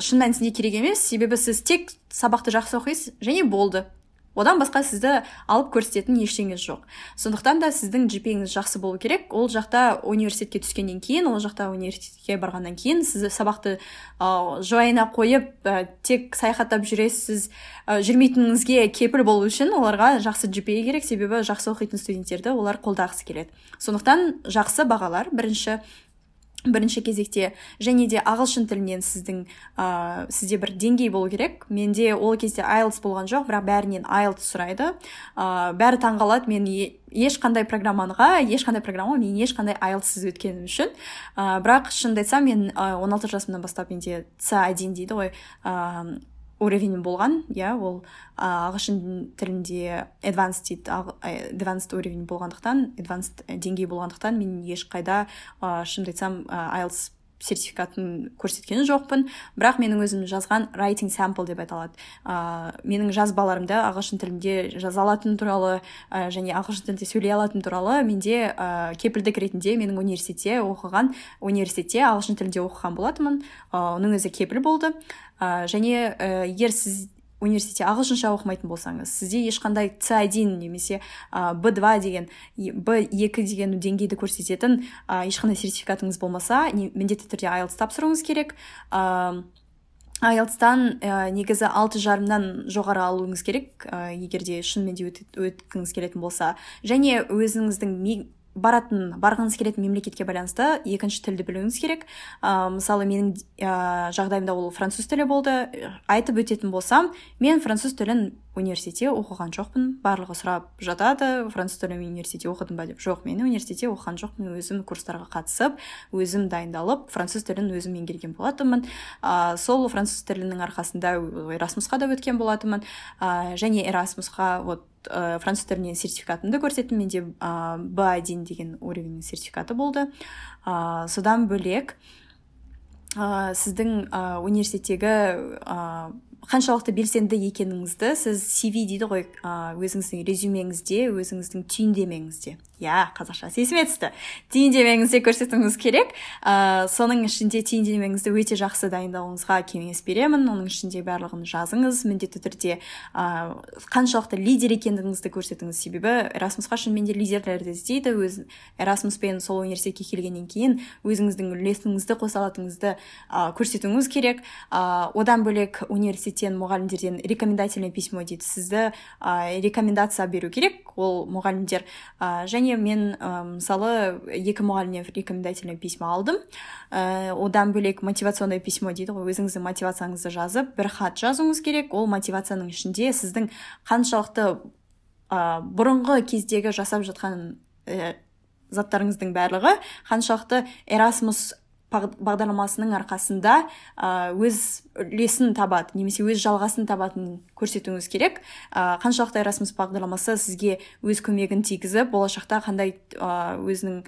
шын мәнісінде керек емес. Себебі сіз тек сабақты жақсы оқисыз және болды. Одан басқа сізді алып көрсететін ештеңеңіз жоқ. Сондықтан да сіздің gpa жақсы болу керек. Ол жақта университетке түскеннен кейін ол жақта университетке барғаннан кейін сіз сабақты ә, жайына қойып ә, тек саяхаттап жүресіз ә, жүрмейтініңізге кепіл болу үшін оларға жақсы gpa керек. Себебі жақсы оқитын студенттерді олар қолдағысы келеді. Сондықтан жақсы бағалар. Бірінші бірінші кезекте және де ағылшын тілінен сіздің ә, сізде бір деңгей болу керек. Менде ол кезде айлтс болған жоқ бірақ бәрінен айлтс сұрайды. Ә, бәрі таңғалады. Мен ешқандай программаға ешқандай программа мен ешқандай айлтсыз өткенім үшін. Ә, бірақ шынымды айтсам мен он алты жасымнан бастап менде ц один дейді ғой. Уровень болған иә ол ағылшын тілінде advanced дейді advanced уровень болғандықтан advanced деңгей болғандықтан мен ешқайда шынымды айтсам айлс сертификатын көрсеткен жоқпын. Бірақ менің өзім жазған writing sample деп аталады ә, менің жазбаларымды ағылшын тілінде жаза алатыным туралы ә, және ағылшын тілінде сөйлей алатыным туралы менде ә, кепілдік ретінде менің университетте оқыған университетте ағылшын тілінде оқыған болатынмын. Ә, оның өзі кепіл болды. Ә, және ә, егер сіз университетте ағылшынша оқымайтын болсаңыз сізде ешқандай ц один немесе ә, б два деген б екі деген деңгейді көрсететін ә, ешқандай сертификатыңыз болмаса міндетті түрде айлтс тапсыруыңыз керек. Ә, айлтстан ә, негізі алты жарымнан жоғары алуыңыз керек ә, егер де шынымен де өткіңіз келетін болса. Және өзіңіздің баратын барғыңыз келетін мемлекетке байланысты екінші тілді білуіңіз керек. Ә, мысалы менің ә, жағдайымда ол француз тілі болды. Айтып өтетін болсам мен француз тілін университетте оқыған жоқпын барлығы сұрап жатады француз тілі университетте оқыдың ба деп. Жоқ мен университетте оқыған жоқпын өзім курстарға қатысып өзім дайындалып француз тілін өзім меңгерген болатынмын. Ә, сол француз тілінің арқасында эрасмусқа да өткен болатынмын. Ә, және эрасмусқа вот ә, француз тілінен сертификатымды көрсеттім. Менде ә, б один деген уровеньнің сертификаты болды. Ә, содан бөлек ә, сіздің ә, университеттегі ә, қаншалықты белсенді екеніңізді сіз cv дейді ғой өзіңіздің резюмеңізде өзіңіздің түйіндемеңізде. Иә қазақша есіме түсті түйіндемеңізде көрсетуіңіз керек. Ә, соның ішінде түйіндемеңізді өте жақсы дайындауыңызға кеңес беремін. Оның ішінде барлығын жазыңыз міндетті түрде ә, қаншалықты лидер екендігіңізді көрсетіңіз. Себебі эрасмусқа шынымен де лидерлерді іздейді. Өз эрасмуспен сол университетке келгеннен кейін өзіңіздің үлесіңізді қоса алатыныңызды ә, көрсетуіңіз керек. Ә, одан бөлек университеттен мұғалімдерден рекомендательное письмо дейді. Сізді ә, рекомендация беру керек ол мұғалімдер. Ә, және мен ә, мысалы екі мұғалімнен рекомендательный письма алдым. Ә, одан бөлек мотивационное письмо дейді ғой өзіңіздің мотивацияңызды жазып бір хат жазуыңыз керек ол мотивацияның ішінде сіздің қаншалықты ә, бұрынғы кездегі жасап жатқан ә, заттарыңыздың барлығы қаншалықты эрасмус бағдарламасының арқасында өз үлесін табады немесе өз жалғасын табатынын көрсетуіңіз керек. Қаншалықты эрасмус бағдарламасы сізге өз көмегін тигізіп болашақта қандай өзінің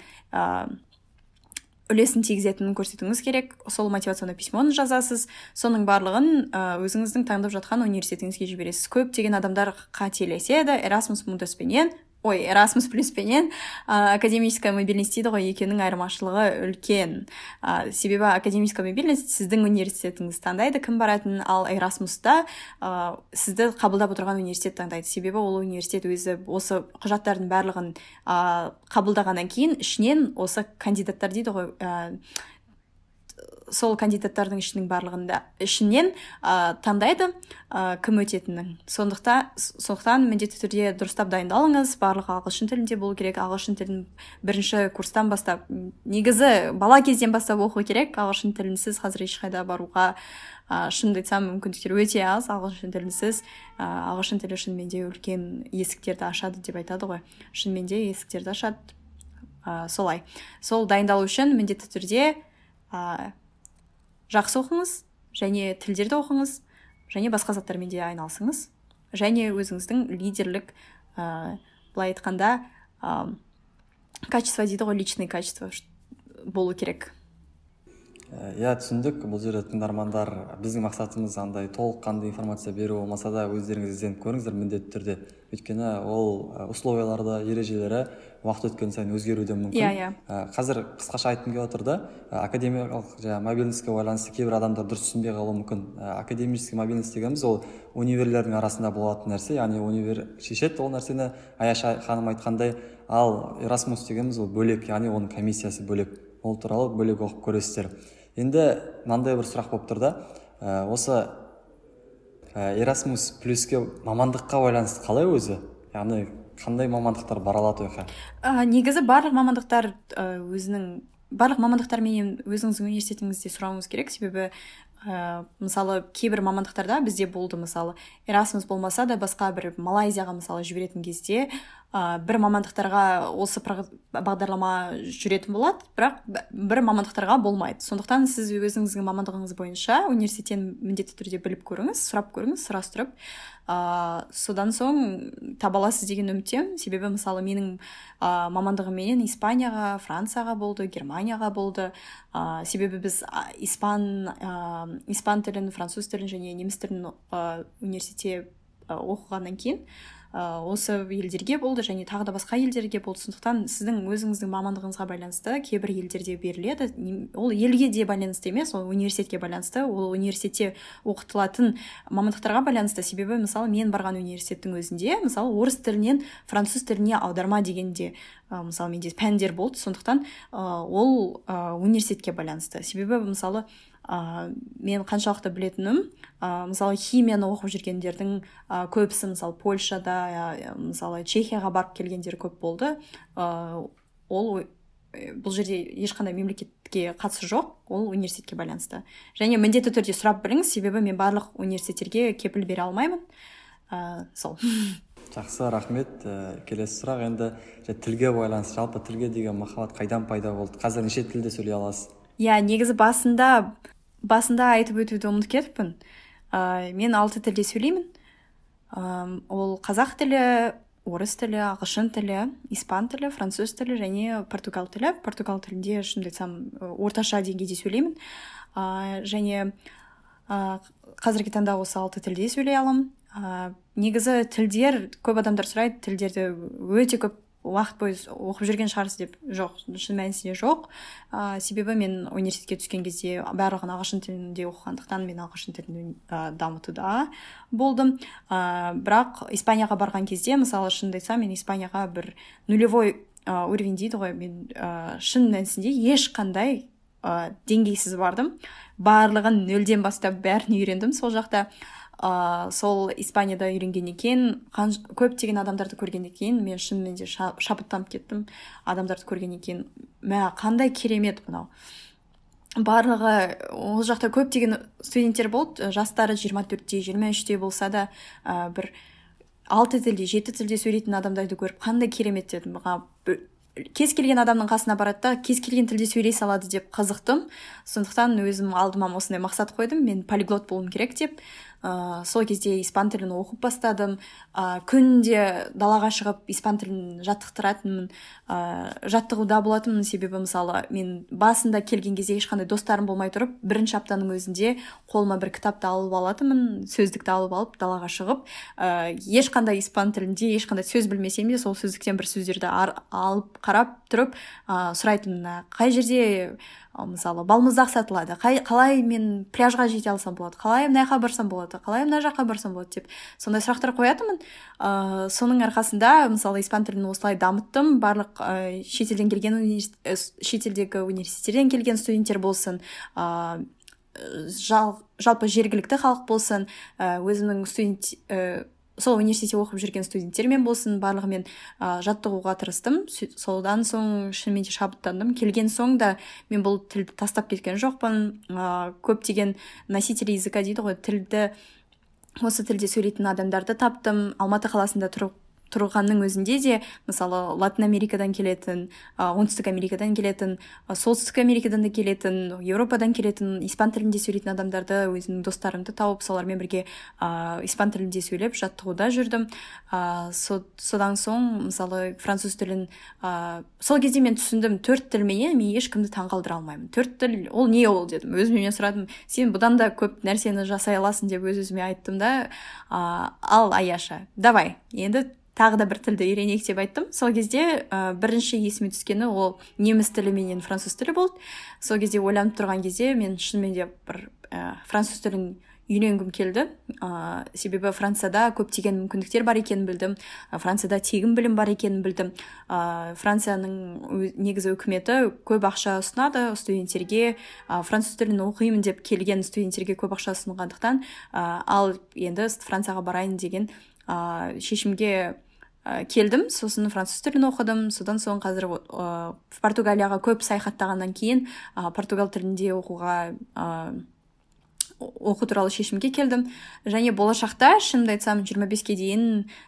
үлесін тигізетінін көрсетуіңіз керек. Сол мотивационный письмоны жазасыз. Соның барлығын өзіңіздің таңдап жатқан университетіңізге жібересіз. Көптеген адамдар қателеседі. Эрасмус мундаспенен ой эрасмус плюспенен ә, академическая мобильность дейді ғой екеуінің айырмашылығы үлкен. Ә, себебі академическая мобильность сіздің университетіңіз таңдайды кім баратынын ал эрасмуста ә, сізді қабылдап отырған университет таңдайды. Себебі ол университет өзі осы құжаттардың барлығын ә, қабылдағаннан кейін ішінен осы кандидаттар дейді ғой сол кандидаттардың ішінің барлығында ішінен ә, таңдайды ә, кім өтетінін. Сондықтан міндетті түрде дұрыстап дайындалыңыз барлығы ағылшын тілінде болу керек. Ағылшын тілін бірінші курстан бастап негізі бала кезден бастап оқу керек. Ағылшын тілінсіз қазір ешқайда баруға ә, шынымды айтсам мүмкіндіктер өте аз. Ағылшын тілінсіз ә, ағылшын тілі шынымен де үлкен есіктерді ашады деп айтады ғой. Шынымен де есіктерді ашады. Ә, солай. Сол дайындалу үшін міндетті түрде жақсы оқыңыз және тілдерді оқыңыз және басқа заттармен де айналысыңыз және өзіңіздің лидерлік ә, былай айтқанда ә, качество дейді ғой личный качество болу керек. Иә түсіндік бұл жерде тыңдармандар біздің мақсатымыз андай толыққанды информация беру болмаса да өздеріңіз ізденіп көріңіздер міндетті түрде. Өйткені ол условияларды ережелері уақыт өткен сайын өзгеруі де мүмкін. Иә yeah, иә. Yeah. қазір қысқаша айтқым келіп отыр да академиялық жаңағы мобильностьке байланысты кейбір адамдар дұрыс түсінбей қалуы мүмкін. Академический мобильность дегеніміз ол универлердің арасында болатын нәрсе яғни универ шешеді ол нәрсені аяша ханым айтқандай. Ал эрасмус дегеніміз ол бөлек яғни оның комиссиясы бөлек. Ол туралы бөлек оқып көресіздер. Енді мынандай бір сұрақ болып тұр да. Ә, осы эрасмус плюске мамандыққа байланысты қалай өзі? Яғни қандай мамандықтар бара алады ол ә, негізі барлық мамандықтар өзінің барлық мамандықтарменен өзіңіздің университетіңізде сұрауыңыз керек. Себебі ә, мысалы кейбір мамандықтарда бізде болды мысалы эрасмус болмаса да басқа бір малайзияға мысалы жіберетін кезде ә, бір мамандықтарға осы бағдарлама жүретін болады бірақ бір мамандықтарға болмайды. Сондықтан сіз өзіңіздің мамандығыңыз бойынша университеттен міндетті түрде біліп көріңіз сұрап көріңіз сұрастырып ә, содан соң таба аласыз деген үміттемін себебі мысалы менің ә, мамандығымменен испанияға францияға болды германияға болды. Ә, себебі біз испан ә, испан тілін француз тілін және неміс тілін ә, университетте оқығаннан кейін осы елдерге болды және тағы да басқа елдерге болды. Сондықтан сіздің өзіңіздің мамандығыңызға байланысты кейбір елдерде беріледі. Ол елге де байланысты емес ол университетке байланысты. Ол университетте оқытылатын мамандықтарға байланысты. Себебі мысалы мен барған университеттің өзінде мысалы орыс тілінен француз тіліне аударма дегенде ә, мысалы менде пәндер болды. Сондықтан ә, ол университетке байланысты. Себебі мысалы ә, мен қаншалықты білетінім ә, мысалы химияны оқып жүргендердің ә, көбісі мысалы польшада ә, мысалы чехияға барып келгендер көп болды. Ә, ол бұл жерде ешқандай мемлекетке қатысы жоқ ол университетке байланысты. Және міндетті түрде сұрап біліңіз себебі мен барлық университеттерге кепіл бере алмаймын. Ә, сол. Жақсы рахмет. Ә, келесі сұрақ. Енді тілге байланысты жалпы тілге деген махаббат қайдан пайда болды? Қазір неше тілде сөйлей аласыз? Иә негізі басында басында айтып өтуді ұмытып кетіппін. Ә, мен алты тілде сөйлеймін. Ә, ол қазақ тілі орыс тілі ағылшын тілі испан тілі француз тілі және португал тілі. Португал тілінде шынымды айтсам орташа деңгейде сөйлеймін. Ә, және ә, қазіргі таңда осы алты тілде сөйлей аламын. Ә, негізі тілдер көп адамдар сұрайды тілдерді өте көп уақыт бойы оқып жүрген шығарсыз деп жоқ шын мәнісінде жоқ. Ә, себебі мен университетке түскен кезде барлығын ағылшын тілінде оқығандықтан мен ағылшын тілін ә, дамытуда болдым. Ә, бірақ испанияға барған кезде мысалы шынымды айтсам мен испанияға бір нулевой ә, уровень дейді ғой. Мен ә, шын мәнісінде ешқандай ә, деңгейсіз бардым. Барлығын нөлден бастап бәрін үйрендім сол жақта. Ә, сол испанияда үйренгеннен кейін көптеген адамдарды көргеннен кейін мен шынымен де шабыттанып кеттім. Адамдарды көргеннен кейін мә қандай керемет мынау. Барлығы ол жақта көптеген студенттер болды. Жастары 24-те 23-те болса да ә, бір алты тілде жеті тілде сөйлейтін адамдарды көріп қандай керемет дедім. Кез келген адамның қасына барады да кез келген тілде сөйлей салады деп қызықтым. Сондықтан өзім алдыма осындай мақсат қойдым. Мен полиглот болуым керек деп. Ә, сол кезде испан тілін оқып бастадым. Ә, күнде далаға шығып испан тілін жаттықтыратынмын. Ә, жаттығуда болатынмын. Себебі мысалы мен басында келген кезде ешқандай достарым болмай тұрып бірінші аптаның өзінде қолыма бір кітапты алып алатынмын сөздікті алып алып далаға шығып. Ә, ешқандай испан тілінде ешқандай сөз білмесем де сол сөздіктен бір сөздерді алып қарап тұрып ә, сұрайтынмын қай жерде мысалы балмұздақ сатылады. Қай, қалай мен пляжға жете алсам болады қалай мына жаққа барсам болады қалай мына жаққа барсам болады деп сондай сұрақтар қоятынмын. Ә, соның арқасында мысалы испан тілін осылай дамыттым. Барлық ә, шетелден келген ә, шетелдегі университеттерден келген студенттер болсын ә, жал, жалпы жергілікті халық болсын өзімнің студент сол университетте оқып жүрген студенттермен болсын барлығымен ә, жаттығуға тырыстым. Содан соң шынымен де шабыттандым. Келген соң да мен бұл тілді тастап кеткен жоқпын. Ә, көптеген носители языка дейді ғой тілді осы тілде сөйлейтін адамдарды таптым. Алматы қаласында тұрып тұрғанның өзінде де мысалы латын америкадан келетін ә, оңтүстік америкадан келетін ә, солтүстік америкадан да келетін еуропадан келетін испан тілінде сөйлейтін адамдарды өзімнің достарымды тауып солармен бірге ә, испан тілінде сөйлеп жаттығуда жүрдім. Ә, со, содан соң мысалы француз тілін ә, сол кезде мен түсіндім төрт тілменен мен ешкімді таңғалдыра алмаймын. Төрт тіл ол не ол дедім өзімнен сұрадым. Сен бұдан да көп нәрсені жасай аласың деп өз өзіме айттым да ә, ал аяша давай енді тағы да бір тілді үйренейік деп айттым. Сол кезде ә, бірінші есіме түскені ол неміс тілі менен француз тілі болды. Сол кезде ойланып тұрған кезде мен шынымен де бір ә, француз тілін үйренгім келді. Ә, себебі францияда көптеген мүмкіндіктер бар екенін білдім. Францияда тегін білім бар екенін білдім. Ә, францияның негізі үкіметі көп ақша ұсынады студенттерге. Ә, француз тілін оқимын деп келген студенттерге көп ақша ұсынғандықтан ә, ал енді францияға барайын деген ә, шешімге ә, келдім сосын француз тілін оқыдым содан соң қазір ә, португалияға көп саяхаттағаннан кейін ә, португал тілінде оқуға ә, оқу туралы шешімге келдім. Және болашақта шынымды айтсам 25-ке дейін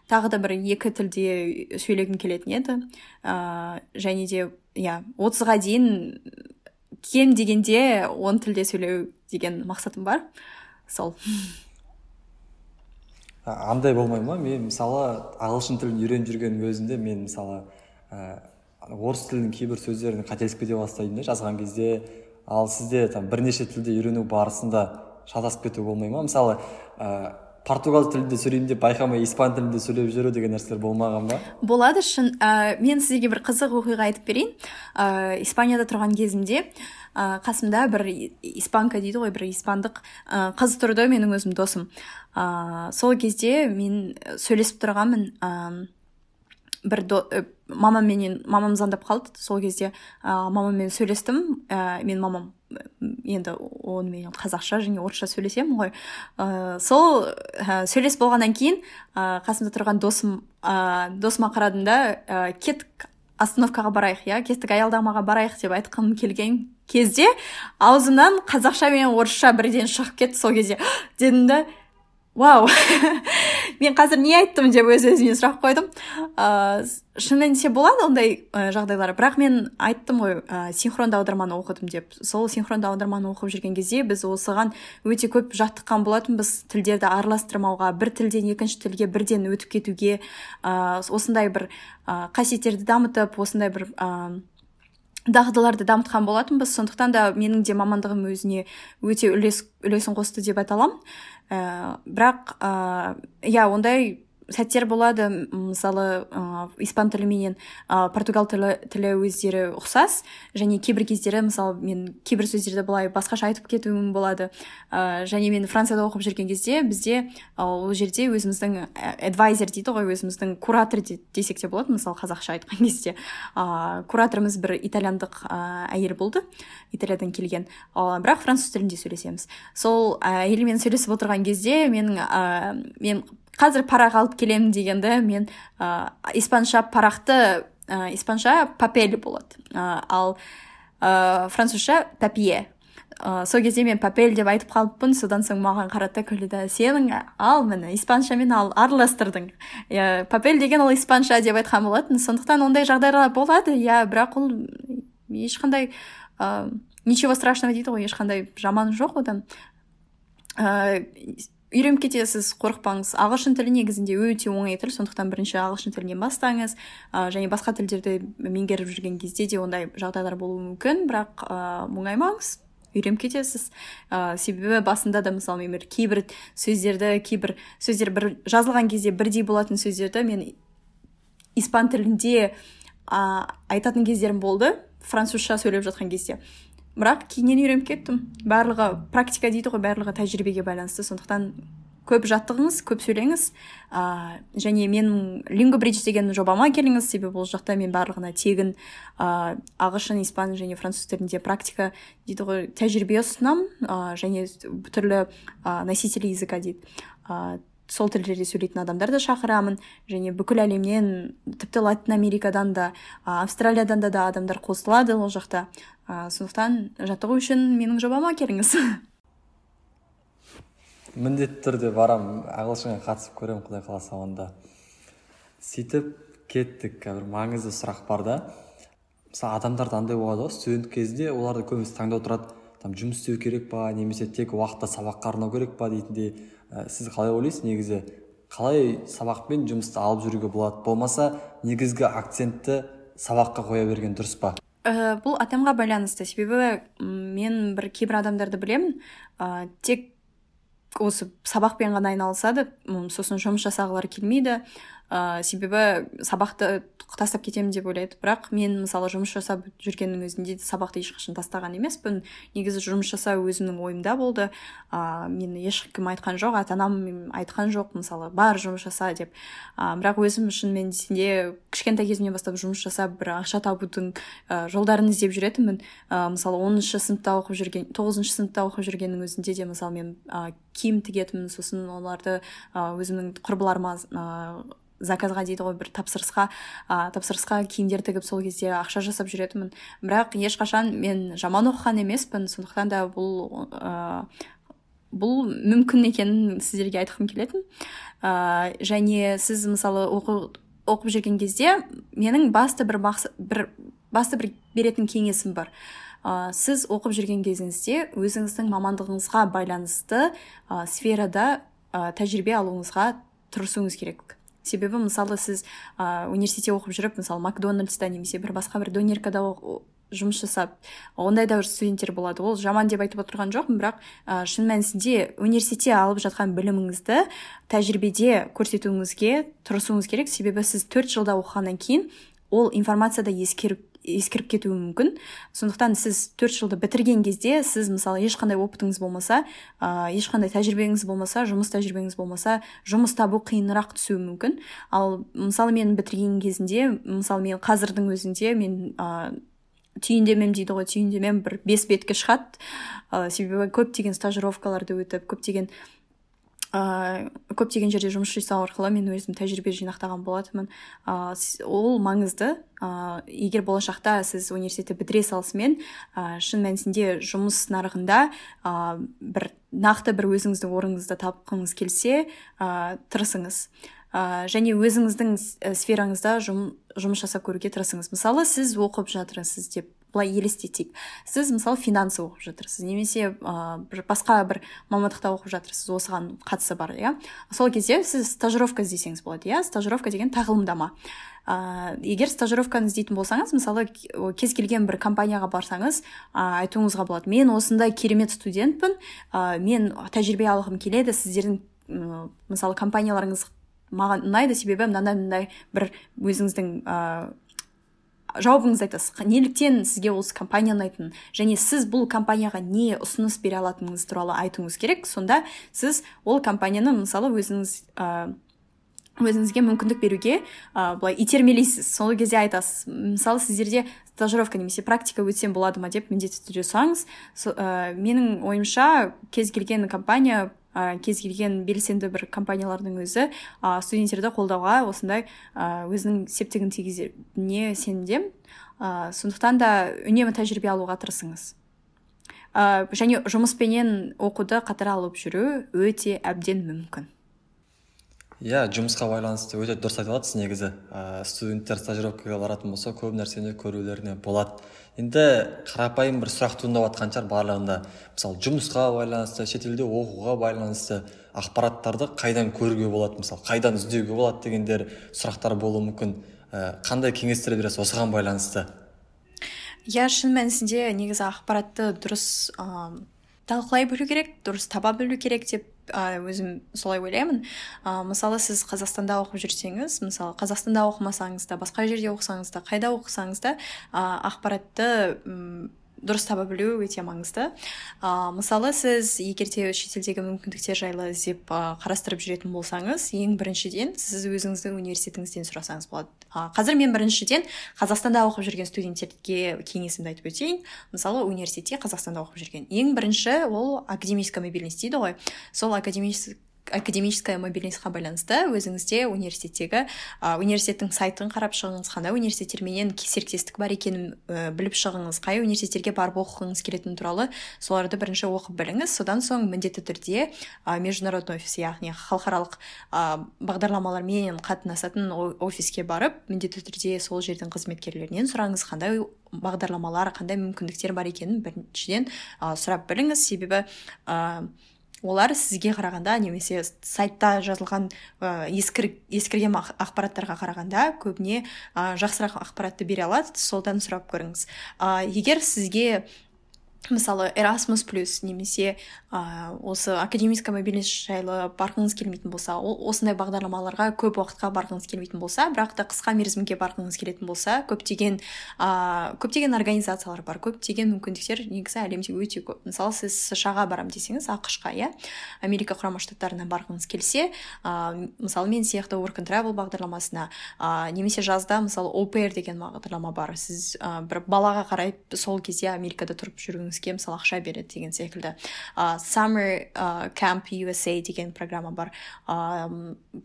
тағы да бір екі тілде сөйлегім келетін еді. Ә, және де иә отызға дейін кем дегенде он тілде сөйлеу деген мақсатым бар. Сол. Андай болмай ма? Мен мысалы ағылшын тілін үйреніп жүргеннің өзінде мен мысалы ә, орыс тілінің кейбір сөздерін қателесіп кете бастаймын да жазған кезде ал сізде там бірнеше тілді үйрену барысында шатасып кету болмай ма? Мысалы ә, португал тілінде сөйлеймін деп байқамай испан тілінде сөйлеп жүру деген нәрселер болмаған ба? Болады. Шын ә, мен сізге бір қызық оқиға айтып берейін. Ә, испанияда тұрған кезімде ә, қасымда бір испанка дейді ғой бір испандық ә, қыз тұрды менің өзім досым. Ә, сол кезде мен сөйлесіп тұрғанмын ә, бір до, ә, мамамменен мамам звондап қалды. Сол кезде ә, мамаммен сөйлестім. Ә, мен мамам енді онымен қазақша және орысша сөйлесемін ғой. Ә, сол ә, сөйлесіп болғаннан кейін ә, қасымда тұрған досым ә, досыма қарадым да ә, кеттік остановкаға барайық иә кеттік аялдамаға барайық деп айтқым келген кезде аузымнан қазақша мен орысша бірден шығып кетті сол кезде. Дедім да вау. Мен қазір не айттым деп өз өзіме сұрақ қойдым. Ыыы шын болады ондай жағдайлар. Бірақ мен айттым ғой ә, синхронды аударманы оқыдым деп. Сол синхронды аударманы оқып жүрген кезде біз осыған өте көп жаттыққан болатынбыз. Тілдерді араластырмауға бір тілден екінші тілге бірден өтіп кетуге ә, осындай бір ә, қасиеттерді дамытып осындай бір дағдыларды дамытқан болатынбыз. Сондықтан да менің де мамандығым өзіне өте үлес үлесін қосты деп айта аламын. Ә, бірақ иә ондай сәттер болады мысалы ә, испан тілі менен ә, португал тілі, тілі өздері ұқсас және кейбір кездері мысалы мен кейбір сөздерді былай басқаша айтып кетуім болады. Ә, және мен францияда оқып жүрген кезде бізде ол жерде өзіміздің адвайзер дейді ғой өзіміздің куратор десек те болады мысалы қазақша айтқан кезде. Ә, кураторымыз бір итальяндық ә, әйел болды италиядан келген. Ә, бірақ француз тілінде сөйлесеміз. Сол әйелмен сөйлесіп отырған кезде менің ә, мен қазір парақ алып келемін дегенді мен ә, испанша парақты ә, испанша папель болады. Ә, ал ә, французша папье. Ә, сол кезде мен папель деп айтып қалыппын. Содан соң маған қарады да күлді да сенің ал міне испаншамен ал араластырдың иә папель деген ол испанша деп айтқан болатын. Сондықтан ондай жағдайлар болады. Иә бірақ ол ешқандай ә, ничего страшного дейді ғой. Ешқандай жаман жоқ одан үйреніп кетесіз қорықпаңыз. ағылшын тілі негізінде өте оңай тіл. Сондықтан бірінші ағылшын тілінен бастаңыз. Ә, және басқа тілдерді меңгеріп жүрген кезде де ондай жағдайлар болуы мүмкін. Бірақ ә, мұңаймаңыз үйреніп кетесіз. Ә, себебі басында да мысалы мен бір кейбір сөздерді кейбір сөздер бір жазылған кезде бірдей болатын сөздерді мен испан тілінде ә, айтатын кездерім болды. Французша сөйлеп жатқан кезде. Бірақ кейіннен үйреніп кеттім. Барлығы практика дейді ғой барлығы тәжірибеге байланысты. Сондықтан көп жаттығыңыз көп сөйлеңіз. Ә, және менің лингобридж деген жобама келіңіз. Себебі ол жақта мен барлығына тегін ә, ағылшын испан және француз тілінде практика дейді ғой тәжірибе ұсынамын ә, және түрлі ә, носители языка дейді. Ә, сол тілдерде сөйлейтін адамдарды шақырамын. Және бүкіл әлемнен тіпті латын америкадан да австралиядан да, да адамдар қосылады ол жақта. Ә, сондықтан жаттығу үшін менің жобама келіңіз. Міндетті түрде барам. Ағылшынға қатысып көремін құдай қаласа онда. Сөйтіп кеттік. Бір маңызды сұрақ бар да. Мысалы адамдарда андай болады ғой. Студент кезде оларды көбісі таңдау тұрады. Там жұмыс істеу керек па немесе тек уақытта сабаққа арнау керек па дейтіндей. Ә, сіз қалай ойлайсыз негізі? Қалай сабақ пен жұмысты алып жүруге болады? Болмаса негізгі акцентті сабаққа қоя берген дұрыс па? Ә, бұл адамға байланысты. Себебі мен бір кейбір адамдарды білемін ә, тек осы сабақпен ғана айналысады. Сосын жұмыс жасағылары келмейді. Ә, себебі сабақты тастап кетемін деп ойлайды. Бірақ мен мысалы жұмыс жасап жүргеннің өзінде сабақты ешқашан тастаған емеспін. Негізі жұмыс жасау өзімнің ойымда болды. Ә, мен ешкім айтқан жоқ ата анам айтқан жоқ мысалы бар жұмыс жаса деп. Ә, бірақ өзім шын мәнісінде кішкентай кезімнен бастап жұмыс жасап бір ақша табудың ә, жолдарын іздеп жүретінмін. Ә, мысалы оныншы сыныпта оқып жүрген тоғызыншы сыныпта оқып жүргеннің өзінде де мысалы мен киім тігетінмін сосын оларды өзімнің құрбыларыма заказға дейді ғой бір тапсырысқа ә, тапсырысқа киімдер тігіп сол кезде ақша жасап жүретінмін. Бірақ ешқашан мен жаман оқыған емеспін. Сондықтан да бұл ә, бұл мүмкін екенін сіздерге айтқым келетін. Ә, және сіз мысалы оқы, оқып жүрген кезде менің басты бір, мақсат, бір басты бір беретін кеңесім бар. Ә, сіз оқып жүрген кезіңізде өзіңіздің мамандығыңызға байланысты ә, сферада ә, тәжірибе алуыңызға тырысуыңыз керек. Себебі мысалы сіз ә, университетте оқып жүріп мысалы макдональдста немесе бір басқа бір донеркада жұмыс жасап ондай да студенттер болады. Ол жаман деп айтып отырған жоқпын бірақ ә, шын мәнісінде университетте алып жатқан біліміңізді тәжірибеде көрсетуіңізге тырысуыңыз керек. Себебі сіз төрт жылда оқығаннан кейін ол информацияда ескеріп ескіріп кетуі мүмкін. Сондықтан сіз төрт жылды бітірген кезде сіз мысалы ешқандай опытыңыз болмаса ә, ешқандай тәжірибеңіз болмаса жұмыс тәжірибеңіз болмаса жұмыс табу қиынырақ түсуі мүмкін. Ал мысалы мен бітірген кезінде мысалы мен қазірдің өзінде мен ә, түйіндемем дейді ғой түйіндемем бір бес бетке шығады. Ә, себебі көптеген стажировкаларды өтіп көптеген ә, көптеген жерде жұмыс жасау арқылы мен өзім тәжірибе жинақтаған болатынмын. Ә, ол маңызды. Ә, егер болашақта сіз университетті бітіре салысымен ә, шын мәнісінде жұмыс нарығында ә, бір нақты бір өзіңіздің орныңызды тапқыңыз келсе ә, тырысыңыз. Ә, және өзіңіздің сфераңызда жұм, жұмыс жасап көруге тырысыңыз. Мысалы сіз оқып жатырсыз деп былай елестетейік. Сіз мысалы финансы оқып жатырсыз немесе ә, бір басқа бір мамандықта оқып жатырсыз осыған қатысы бар иә? Сол кезде сіз стажировка іздесеңіз болады иә? Стажировка деген тағылымдама. Ә, егер стажировканы іздейтін болсаңыз мысалы кез келген бір компанияға барсаңыз ә, айтуыңызға болады мен осындай керемет студентпін ә, мен тәжірибе алғым келеді сіздердің ә, мысалы компанияларыңыз маған ұнайды себебі мынандай мынандай бір өзіңіздің ә, жауабыңызды айтасыз. Неліктен сізге осы компания ұнайтынын және сіз бұл компанияға не ұсыныс бере алатыныңыз туралы айтуыңыз керек. Сонда сіз ол компанияны мысалы өзіңіз ә, өзіңізге мүмкіндік беруге ә, былай итермелейсіз. Сол кезде айтасыз мысалы сіздерде стажировка немесе практика өтсем болады ма? деп міндетті түрде сұраңыз. Ә, менің ойымша кез келген компания ә, кез келген белсенді бір компаниялардың өзі ә, студенттерді қолдауға осындай ә, өзінің септігін тигізетініне сенімдемін ә, сондықтан да үнемі тәжірибе алуға тырысыңыз. Ә, және жұмыспенен оқуды қатар алып жүру өте әбден мүмкін. Иә жұмысқа байланысты өте дұрыс айтып негізі. Ә, студенттер стажировкаға баратын болса көп нәрсені көрулеріне болады. Енді қарапайым бір сұрақ туындап жатқан шығар барлығында. Мысалы жұмысқа байланысты шетелде оқуға байланысты ақпараттарды қайдан көруге болады? Мысалы қайдан іздеуге болады дегендер сұрақтар болуы мүмкін. Ә, қандай кеңестер бересіз осыған байланысты? Иә шын мәнісінде негізі ақпаратты дұрыс талқылай білу керек дұрыс таба білу керек деп өзім солай ойлаймын. Ә, мысалы сіз қазақстанда оқып жүрсеңіз мысалы қазақстанда оқымасаңыз да басқа жерде оқысаңыз да қайда оқысаңыз да ә, ақпаратты дұрыс таба білу өте маңызды. Ә, мысалы сіз егер де шетелдегі мүмкіндіктер жайлы іздеп қарастырып жүретін болсаңыз ең біріншіден сіз өзіңіздің университетіңізден сұрасаңыз болады. Ә, қазір мен біріншіден қазақстанда оқып жүрген студенттерге кеңесімді айтып өтейін. Мысалы университетте қазақстанда оқып жүрген. Ең бірінші ол академическая мобильность дейді ғой. Сол академический академическая мобильностьқа байланысты өзіңізде университеттегі ә, университеттің сайтын қарап шығыңыз қандай университеттерменен серіктестік бар екенін ә, біліп шығыңыз қай университеттерге барып оқығыңыз келетіні туралы соларды бірінші оқып біліңіз. Содан соң міндетті түрде ә, международный офис яғни халықаралық ә, бағдарламалармен қатынасатын офиске барып міндетті түрде сол жердің қызметкерлерінен сұраңыз қандай бағдарламалар қандай мүмкіндіктер бар екенін біріншіден ә, сұрап біліңіз. Себебі ә, олар сізге қарағанда немесе сайтта жазылған ә, ескірген ақпараттарға қарағанда көбіне ә, жақсырақ ақпаратты бере алады солдан сұрап көріңіз. Ә, егер сізге мысалы erasmus плюс немесе ә, осы академическая мобильность жайлы барғыңыз келмейтін болса ол осындай бағдарламаларға көп уақытқа барғыңыз келмейтін болса бірақ та қысқа мерзімге барғыңыз келетін болса көптеген ә, көптеген организациялар бар көптеген мүмкіндіктер негізі әлемде өте көп. Мысалы сіз сша ға барамын десеңіз ақш қа иә америка құрама штаттарына барғыңыз келсе ә, мысалы мен сияқты work and travel бағдарламасына ә, немесе жазда мысалы опр деген бағдарлама бар. Сіз ә, бір балаға қарай сол кезде америкада тұрып жүруіңіз өзіңізге мысалы ақша береді деген секілді. Ә, summer ә, camp usa деген программа бар. Ә,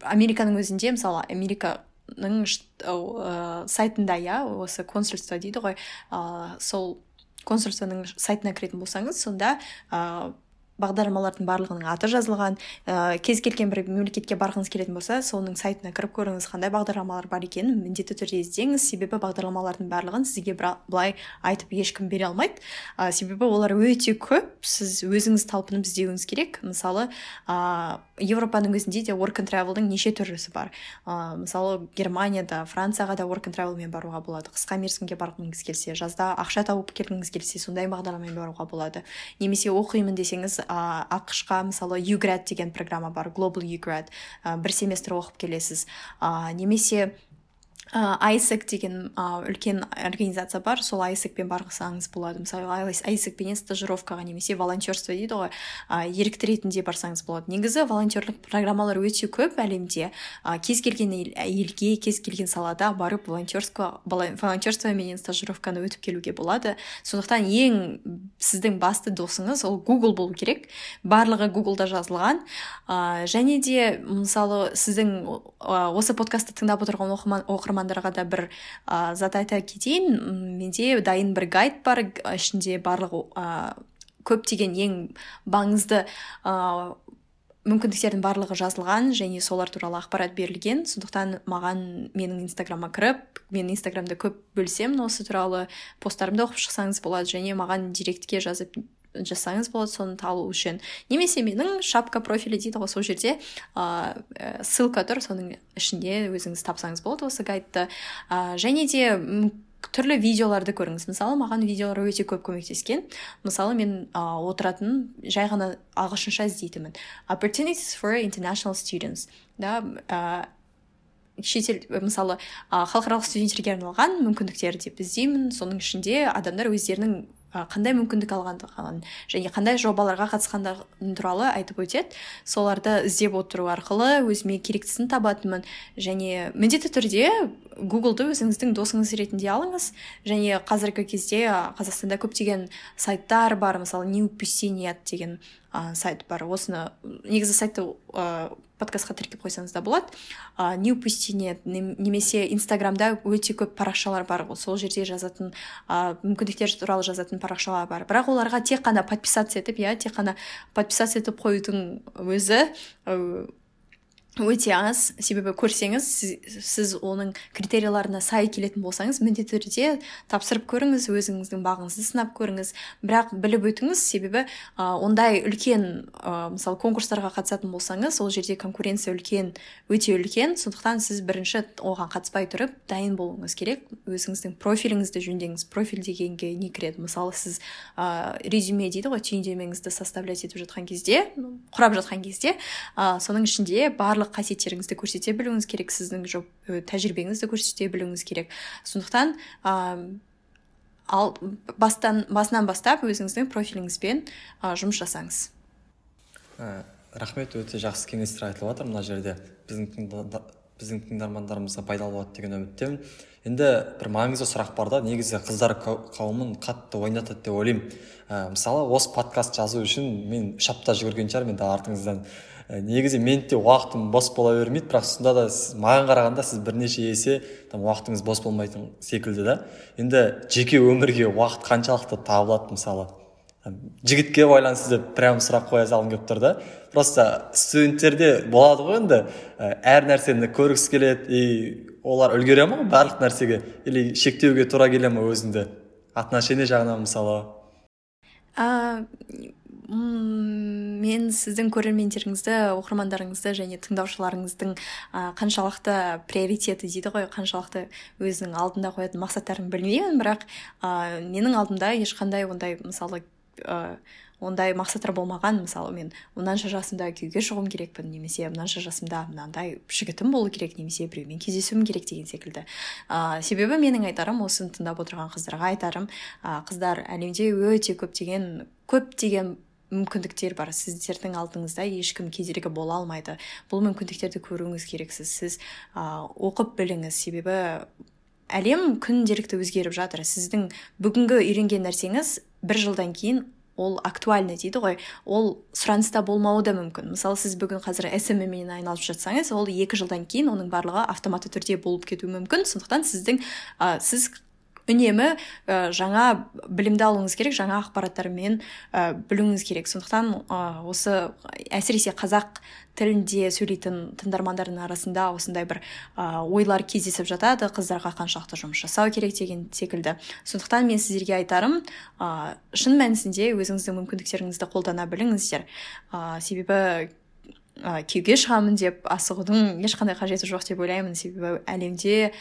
американың өзінде мысалы американың ә, сайтында иә осы консульство дейді ғой. Ә, сол консульствоның сайтына кіретін болсаңыз сонда ә, бағдарламалардың барлығының аты жазылған. Ә, кез келген бір мемлекетке барғыңыз келетін болса соның сайтына кіріп көріңіз қандай бағдарламалар бар екенін міндетті түрде іздеңіз. Себебі бағдарламалардың барлығын сізге былай айтып ешкім бере алмайды. Ә, себебі олар өте көп. Сіз өзіңіз талпынып іздеуіңіз керек. Мысалы ә, европаның өзінде де work and travelдың неше түрлісі бар. Ә, мысалы германияда францияға да work and travelмен баруға болады. Қысқа мерзімге барғыңыз келсе жазда ақша тауып келгіңіз келсе сондай бағдарламамен баруға болады. Немесе оқимын десеңіз ә, ақш қа мысалы юград деген программа бар global юград ә, бір семестр оқып келесіз. Ә, немесе айсек деген ә, үлкен организация бар. Сол айсекпен барсаңыз болады. Мысалы айсекпенен стажировкаға немесе волонтерство дейді ғой. Ә, ерікті ретінде барсаңыз болады. Негізі волонтерлік программалар өте көп әлемде. Кез келген елге кез келген салада барып волонтерство менен стажировканы өтіп келуге болады. Сондықтан ең сіздің басты досыңыз ол google болу керек. Барлығы гуглда жазылған. Ә, және де мысалы сіздің осы подкастты тыңдап отырған оқырман оқырмандарға да бір ә, зат айта кетейін. Менде дайын бір гайд бар ішінде барлық ә, көптеген ең маңызды ә, мүмкіндіктердің барлығы жазылған және солар туралы ақпарат берілген. Сондықтан маған менің инстаграмыма кіріп мен инстаграмда көп бөлсемін осы туралы посттарымды оқып шықсаңыз болады және маған директке жазып жасаңыз болады соны табу үшін немесе менің шапка профилі дейді ғой сол жерде. Ә, ссылка тұр соның ішінде өзіңіз тапсаңыз болады осы гайдты. Ә, және де түрлі видеоларды көріңіз. Мысалы маған видеолар өте көп көмектескен. Мысалы мен ә, отыратын жай ғана ағылшынша іздейтінмін. Opportunities for international students. Да ә, шетел мысалы халықаралық студенттерге арналған мүмкіндіктер деп іздеймін. Соның ішінде адамдар өздерінің қандай мүмкіндік алғандығын және қандай жобаларға қатысқандығы туралы айтып өтеді. Соларды іздеп отыру арқылы өзіме керектісін табатынмын және міндетті түрде гуглды өзіңіздің досыңыз ретінде алыңыз. Және қазіргі кезде қазақстанда көптеген сайттар бар. Мысалы не упусти нет деген ә, сайт бар. Осыны негізі сайтты ә, подкастқа тіркеп қойсаңыз да болады. Ә, не упусти нет немесе инстаграмда өте көп парақшалар бар. Сол жерде жазатын ә, мүмкіндіктер туралы жазатын парақшалар бар. Бірақ оларға тек қана подписаться етіп иә тек қана подписаться етіп қоюдың өзі өте аз себебі көрсеңіз сіз, оның критерияларына сай келетін болсаңыз міндетті түрде тапсырып көріңіз өзіңіздің бағыңызды сынап көріңіз. Бірақ біліп өтіңіз себебі ә, ондай үлкен ә, мысалы конкурстарға қатысатын болсаңыз ол жерде конкуренция үлкен өте үлкен. Сондықтан сіз бірінші оған қатыспай тұрып дайын болуыңыз керек. Өзіңіздің профиліңізді жөндеңіз. Профиль дегенге не кіреді? Мысалы сіз ә, резюме дейді ғой түйіндемеңізді составлять етіп жатқан кезде құрап жатқан кезде ә, соның ішінде барлық барлық қасиеттеріңізді көрсете білуіңіз керек сіздің жоп, тәжірибеңізді көрсете білуіңіз керек. Сондықтан ә, ал бастан басынан бастап өзіңіздің профиліңізбен ә, жұмыс жасаңыз. Ә, рахмет өте жақсы кеңестер айтылып жатыр. Мына жерде біздің біздің тыңдармандарымызға пайдалы болады деген үміттемін. Енді бір маңызды сұрақ бар да негізі қыздар қауымын қатты ойнатады деп ойлаймын. Ә, мысалы осы подкаст жазу үшін мен үш апта жүгірген шығармын енді артыңыздан. Э, негізі менің де уақытым бос бола бермейді бірақ сонда да сіз маған қарағанда сіз бірнеше есе там уақытыңыз бос болмайтын секілді да. Енді жеке өмірге уақыт қаншалықты табылады мысалы? Жігітке байланысты деп прям сұрақ қоя салғым келіп тұр да. Просто студенттерде болады ғой енді э, әр нәрсені көргісі келеді и олар үлгере ма барлық нәрсеге? Или шектеуге тура келе ма өзіңді? Отношение жағынан мысалы? Мен сіздің көрермендеріңізді оқырмандарыңызды және тыңдаушыларыңыздың ә, қаншалықты приоритеті дейді ғой қаншалықты өзінің алдында қоятын мақсаттарын білмеймін бірақ ә, менің алдымда ешқандай ондай мысалы ә, ондай мақсаттар болмаған. Мысалы мен мынанша жасымда күйеуге шығуым керекпін немесе мынанша жасымда мынандай жігітім болу керек немесе біреумен кездесуім керек деген секілді. Ә, себебі менің айтарым осыны тыңдап отырған қыздарға айтарым ә, қыздар әлемде өте көптеген көптеген мүмкіндіктер бар. Сіздердің алдыңызда ешкім кедергі бола алмайды. Бұл мүмкіндіктерді көруіңіз керексіз. Сіз ә, оқып біліңіз. Себебі әлем күнделікті өзгеріп жатыр. Сіздің бүгінгі үйренген нәрсеңіз бір жылдан кейін ол актуальный дейді ғой. Ол сұраныста болмауы да мүмкін. Мысалы сіз бүгін қазір сммен айналысып жатсаңыз ол екі жылдан кейін оның барлығы автоматты түрде болып кетуі мүмкін. Сондықтан сіздің ә, сіз үнемі ә, жаңа білімді алуыңыз керек жаңа ақпараттармен ә, білуіңіз керек. Сондықтан ә, осы әсіресе қазақ тілінде сөйлейтін тыңдармандардың арасында осындай бір ә, ойлар кездесіп жатады. Қыздарға қаншалықты жұмыс жасау керек деген секілді. Сондықтан мен сіздерге айтарым ә, шын мәнісінде өзіңіздің мүмкіндіктеріңізді қолдана біліңіздер. Ә, себебі ә, күйеуге шығамын деп асығудың ешқандай қажеті жоқ деп ойлаймын. Себебі әлемде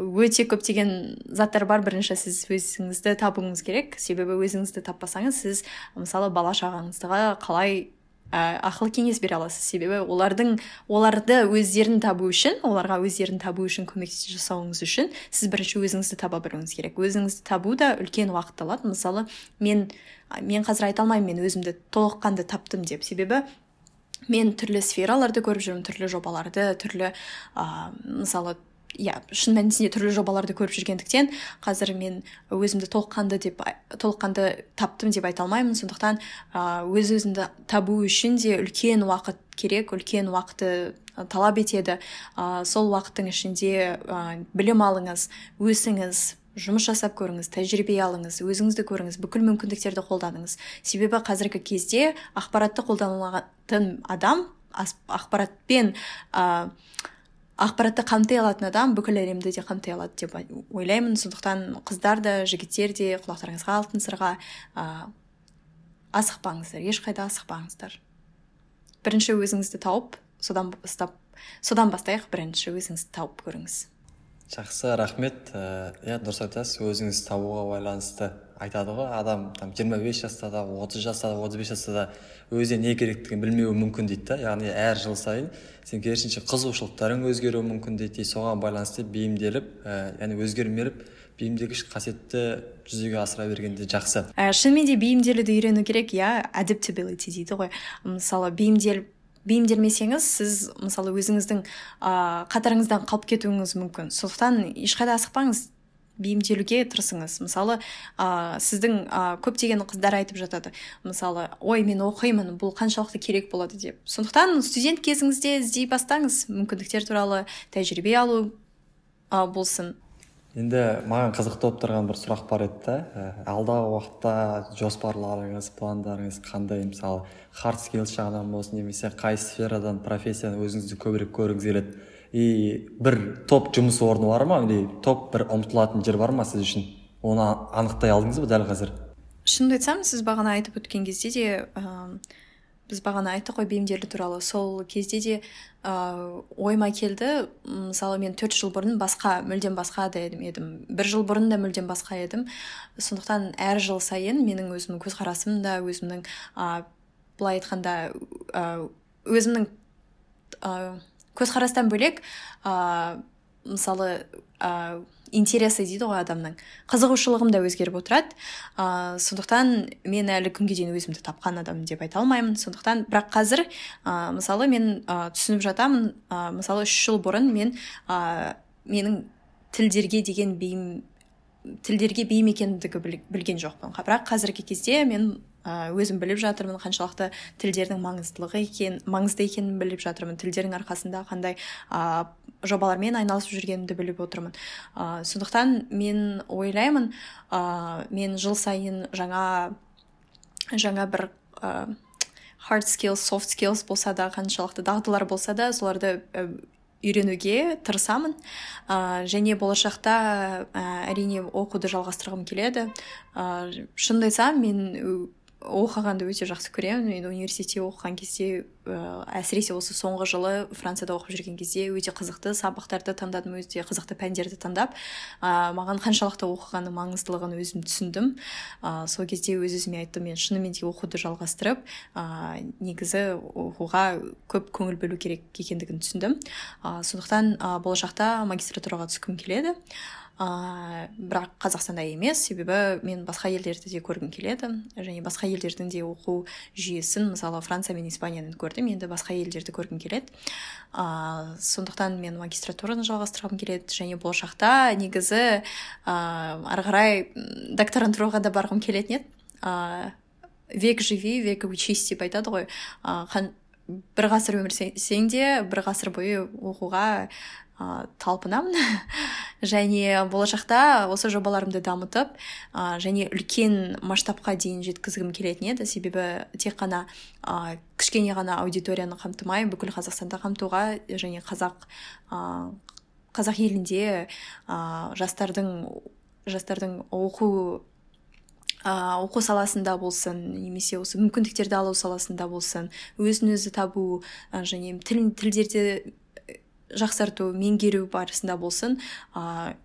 өте көптеген заттар бар. Бірінші сіз өзіңізді табуыңыз керек. Себебі өзіңізді таппасаңыз сіз мысалы бала шағаңызға қалай ә, ақыл кеңес бере аласыз. Себебі олардың оларды өздерін табу үшін оларға өздерін табу үшін көмек жасауыңыз үшін сіз бірінші өзіңізді таба білуіңіз керек. Өзіңізді табу да үлкен уақыт алады. Мысалы мен мен қазір айта алмаймын мен өзімді толыққанды таптым деп. Себебі мен түрлі сфераларды көріп жүрмін түрлі жобаларды түрлі ә, мысалы иә шын мәнісінде түрлі жобаларды көріп жүргендіктен қазір мен өзімді толыққанды деп толыққанды таптым деп айта алмаймын. Сондықтан өз өзіңді табу үшін де үлкен уақыт керек үлкен уақытты талап етеді. Ә, сол уақыттың ішінде ә, білім алыңыз өсіңіз жұмыс жасап көріңіз тәжірибе алыңыз өзіңізді көріңіз бүкіл мүмкіндіктерді қолданыңыз себебі қазіргі кезде ақпаратты қолданылатын адам ақпаратпен ә, ақпаратты қамти алатын адам бүкіл әлемді де қамти алады деп ойлаймын. Сондықтан қыздар да жігіттер де құлақтарыңызға алтын сырға ә, асықпаңыздар ешқайда асықпаңыздар. Бірінші өзіңізді тауып содан бастап содан бастайық бірінші өзіңізді тауып көріңіз. Жақсы рахмет. Иә дұрыс айтасыз өзіңізді табуға байланысты айтады ғой. Адам там жиырма бес жаста да отыз жаста да отыз бес жаста да өзіне не керектігін білмеуі мүмкін дейді да. Яғни әр жыл сайын сен керісінше қызығушылықтарың өзгеруі мүмкін дейді соған байланысты бейімделіп ә, яғни өзгермеліп бейімдегіш қасиетті жүзеге асыра бергенде жақсы. Ә, шынымен де бейімделуді үйрену керек иә adaptability дейді ғой. Мысалы бейімделіп бейімделмесеңіз сіз мысалы өзіңіздің ә, қатарыңыздан қалып кетуіңіз мүмкін. Сондықтан ешқайда асықпаңыз бейімделуге тырысыңыз. Мысалы ә, сіздің ә, көптеген қыздар айтып жатады. Мысалы ой мен оқимын бұл қаншалықты керек болады деп. Сондықтан студент кезіңізде іздей бастаңыз. Мүмкіндіктер туралы тәжірибе алу ә, болсын. Енді маған қызықты болып тұрған бір сұрақ бар еді да. Ә, алдағы уақытта жоспарларыңыз пландарыңыз қандай? Мысалы хард скилс жағынан болсын немесе қай сферадан профессияны өзіңізді көбірек көргіңіз келеді? И бір топ жұмыс орны бар ма? Или топ бір ұмтылатын жер бар ма сіз үшін? Оны анықтай алдыңыз ба дәл қазір? Шынымды айтсам сіз бағана айтып өткен кезде де ә, біз бағана айттық қой бейімделу туралы. Сол кезде де ә, ойыма келді мысалы мен төрт жыл бұрын басқа мүлдем басқа да едім, едім. бір жыл бұрын да мүлдем басқа едім. Сондықтан әр жыл сайын менің өзімнің көзқарасым да өзімнің ә, былай айтқанда өзімнің көзқарастан бөлек ә, мысалы ә, интересы дейді ғой адамның. Қызығушылығым да өзгеріп отырады. Ә, сондықтан мен әлі күнге дейін өзімді тапқан адаммын деп айта алмаймын. Сондықтан бірақ қазір ә, мысалы мен ә, түсініп жатамын. Ә, мысалы үш жыл бұрын мен ә, менің тілдерге деген бейім тілдерге бейім екендігі білген жоқпын. Бірақ қазіргі кезде мен өзім біліп жатырмын қаншалықты тілдердің маңыздылығы екен маңызды екенін біліп жатырмын. Тілдердің арқасында қандай ә, жобалармен айналысып жүргенімді біліп отырмын. Ә, сондықтан мен ойлаймын ә, мен жыл сайын жаңа жаңа бір ә, hard skills soft skills болса да қаншалықты дағдылар болса да соларды үйренуге тырысамын. Ә, және болашақта ә, әрине оқуды жалғастырғым келеді. Ә, шынымды айтсам мен оқығанды өте жақсы көремін. Мен университетте оқыған кезде ә, әсіресе осы соңғы жылы францияда оқып жүрген кезде өте қызықты сабақтарды таңдадым өте қызықты пәндерді таңдап ә, маған қаншалықты оқығанның маңыздылығын өзім түсіндім. Ә, сол кезде өз өзіме айттым мен шынымен де оқуды жалғастырып ә, негізі оқуға көп көңіл бөлу керек екендігін түсіндім. Ә, сондықтан ә, болашақта магистратураға түскім келеді. Ә, бірақ қазақстанда емес себебі мен басқа елдерді де көргім келеді. Және басқа елдердің де оқу жүйесін мысалы франция мен испанияны көрдім енді басқа елдерді көргім келеді. Ә, сондықтан мен магистратураны жалғастырғым келеді. Және болашақта негізі ә, ары қарай докторантураға да барғым келетін еді. Ә, век живи век учись деп айтады ғой. Ә, бір ғасыр өмір сүрсең де бір ғасыр бойы оқуға ә, талпынамын. және болашақта осы жобаларымды дамытып ә, және үлкен масштабқа дейін жеткізгім келетін еді. Себебі тек қана ә, кішкене ғана аудиторияны қамтымай бүкіл қазақстанды қамтуға және қазақ ә, қазақ елінде ә, жастардың жастардың оқу ә, оқу саласында болсын немесе осы мүмкіндіктерді алу саласында болсын өзін өзі табу және тіл тілдерді жақсарту меңгеру барысында болсын ә,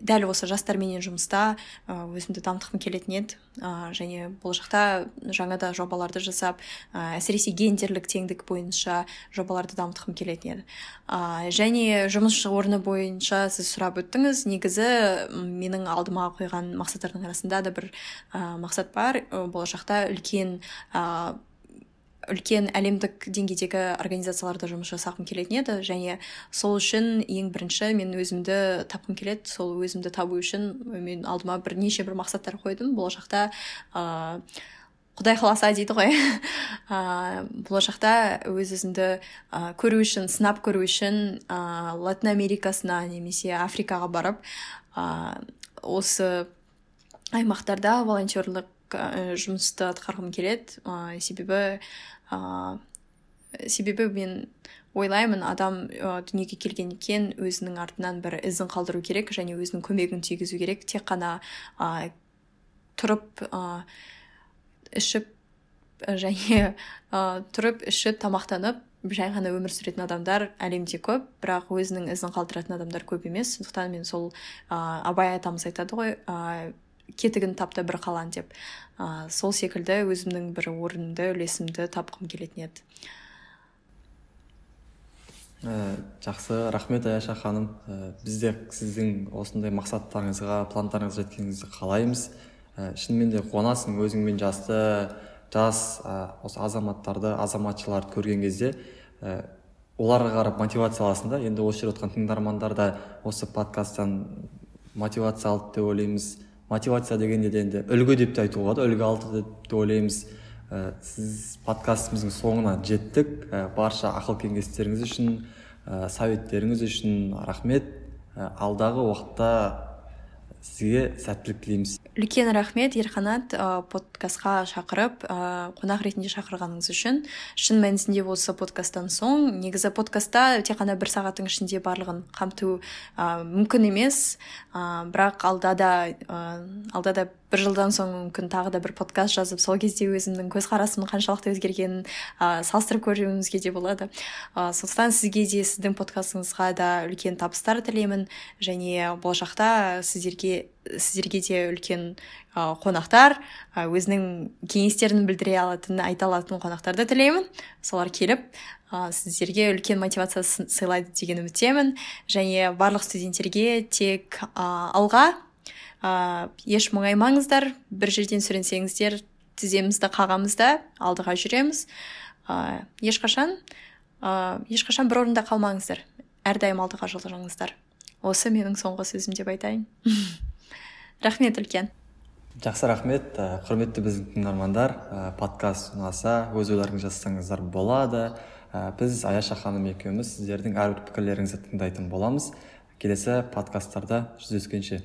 дәл осы жастарменен жұмыста өзімді дамытқым келетін еді. Ә, және болашақта жаңа да жобаларды жасап ә, әсіресе гендерлік теңдік бойынша жобаларды дамытқым келетін еді. Ә, және жұмыс орны бойынша сіз сұрап өттіңіз негізі менің алдыма қойған мақсаттардың арасында да бір ә, мақсат бар. Болашақта үлкен үлкен әлемдік деңгейдегі организацияларда жұмыс жасағым келетін еді. Және сол үшін ең бірінші мен өзімді тапқым келеді. Сол өзімді табу үшін мен алдыма бірнеше бір мақсаттар қойдым. Болашақта ә, құдай қаласа дейді ғой. Ә, болашақта өз өзімді ә, көру үшін сынап көру үшін ә, латын америкасына немесе африкаға барып ә, осы аймақтарда волонтерлік жұмысты атқарғым келеді. Ә, себебі ә, себебі мен ойлаймын адам ә, дүниеге келген екен өзінің артынан бір ізін қалдыру керек және өзінің көмегін тигізу керек. Тек қана ә, тұрып ә, ішіп және ә, тұрып ішіп тамақтанып жай ғана өмір сүретін адамдар әлемде көп бірақ өзінің ізін қалдыратын адамдар көп емес. Сондықтан мен сол ә, абай атамыз айтады ғой ә, кетігін тапты бір қалан деп. Ә, сол секілді өзімнің бір орнымды үлесімді тапқым келетін еді. Ә, жақсы рахмет аяша ханым. Ә, біз де сіздің осындай мақсаттарыңызға пландарыңызға жеткеніңізді қалаймыз. Ә, шынымен де қуанасың өзіңмен жасты жас ә, осы азаматтарды азаматшаларды көрген кезде. Ә, оларға қарап мотивация аласың да. Енді осы жерде отқан тыңдармандар да осы подкасттан мотивация алды деп ойлаймыз. Мотивация дегенде де енді үлгі деп те айтуға болады. Үлгі алды деп те ойлаймыз. Ә, сіз подкастымыздың соңына жеттік. Ә, барша ақыл кеңестеріңіз үшін ә, советтеріңіз үшін рахмет. Ә, алдағы уақытта сізге сәттілік тілейміз. Үлкен рахмет ерқанат ә, подкастқа шақырып ә, қонақ ретінде шақырғаныңыз үшін. Шын мәнісінде осы подкасттан соң негізі подкастта тек қана бір сағаттың ішінде барлығын қамту ә, мүмкін емес. Ә, бірақ алда да алда да бір жылдан соң мүмкін тағы да бір подкаст жазып сол кезде өзімнің көзқарасымның қаншалықты өзгергенін ә, салыстырып көруімізге де болады. Ә, сондықтан сізге де сіздің подкастыңызға да үлкен табыстар тілеймін және болашақта сіздерге сіздерге де үлкен қонақтар өзінің кеңестерін білдіре алатын айта алатын қонақтарды тілеймін. Солар келіп ә, сіздерге үлкен мотивация сыйлайды деген үміттемін. Және барлық студенттерге тек ә, алға ә, еш мұңаймаңыздар бір жерден сүрінсеңіздер тіземізді қағамыз алдыға жүреміз. Ә, ешқашан ә, ешқашан бір орында қалмаңыздар. Әрдайым алдыға жылжыңыздар осы менің соңғы сөзім деп айтайын. рахмет үлкен. Жақсы рахмет. Ә, құрметті біздің тыңдармандар ә, подкаст ұнаса өз ойларыңызды жазсаңыздар болады. Ә, біз аяша ханым екеуміз сіздердің әрбір пікірлеріңізді тыңдайтын боламыз. Келесі подкасттарда жүздескенше.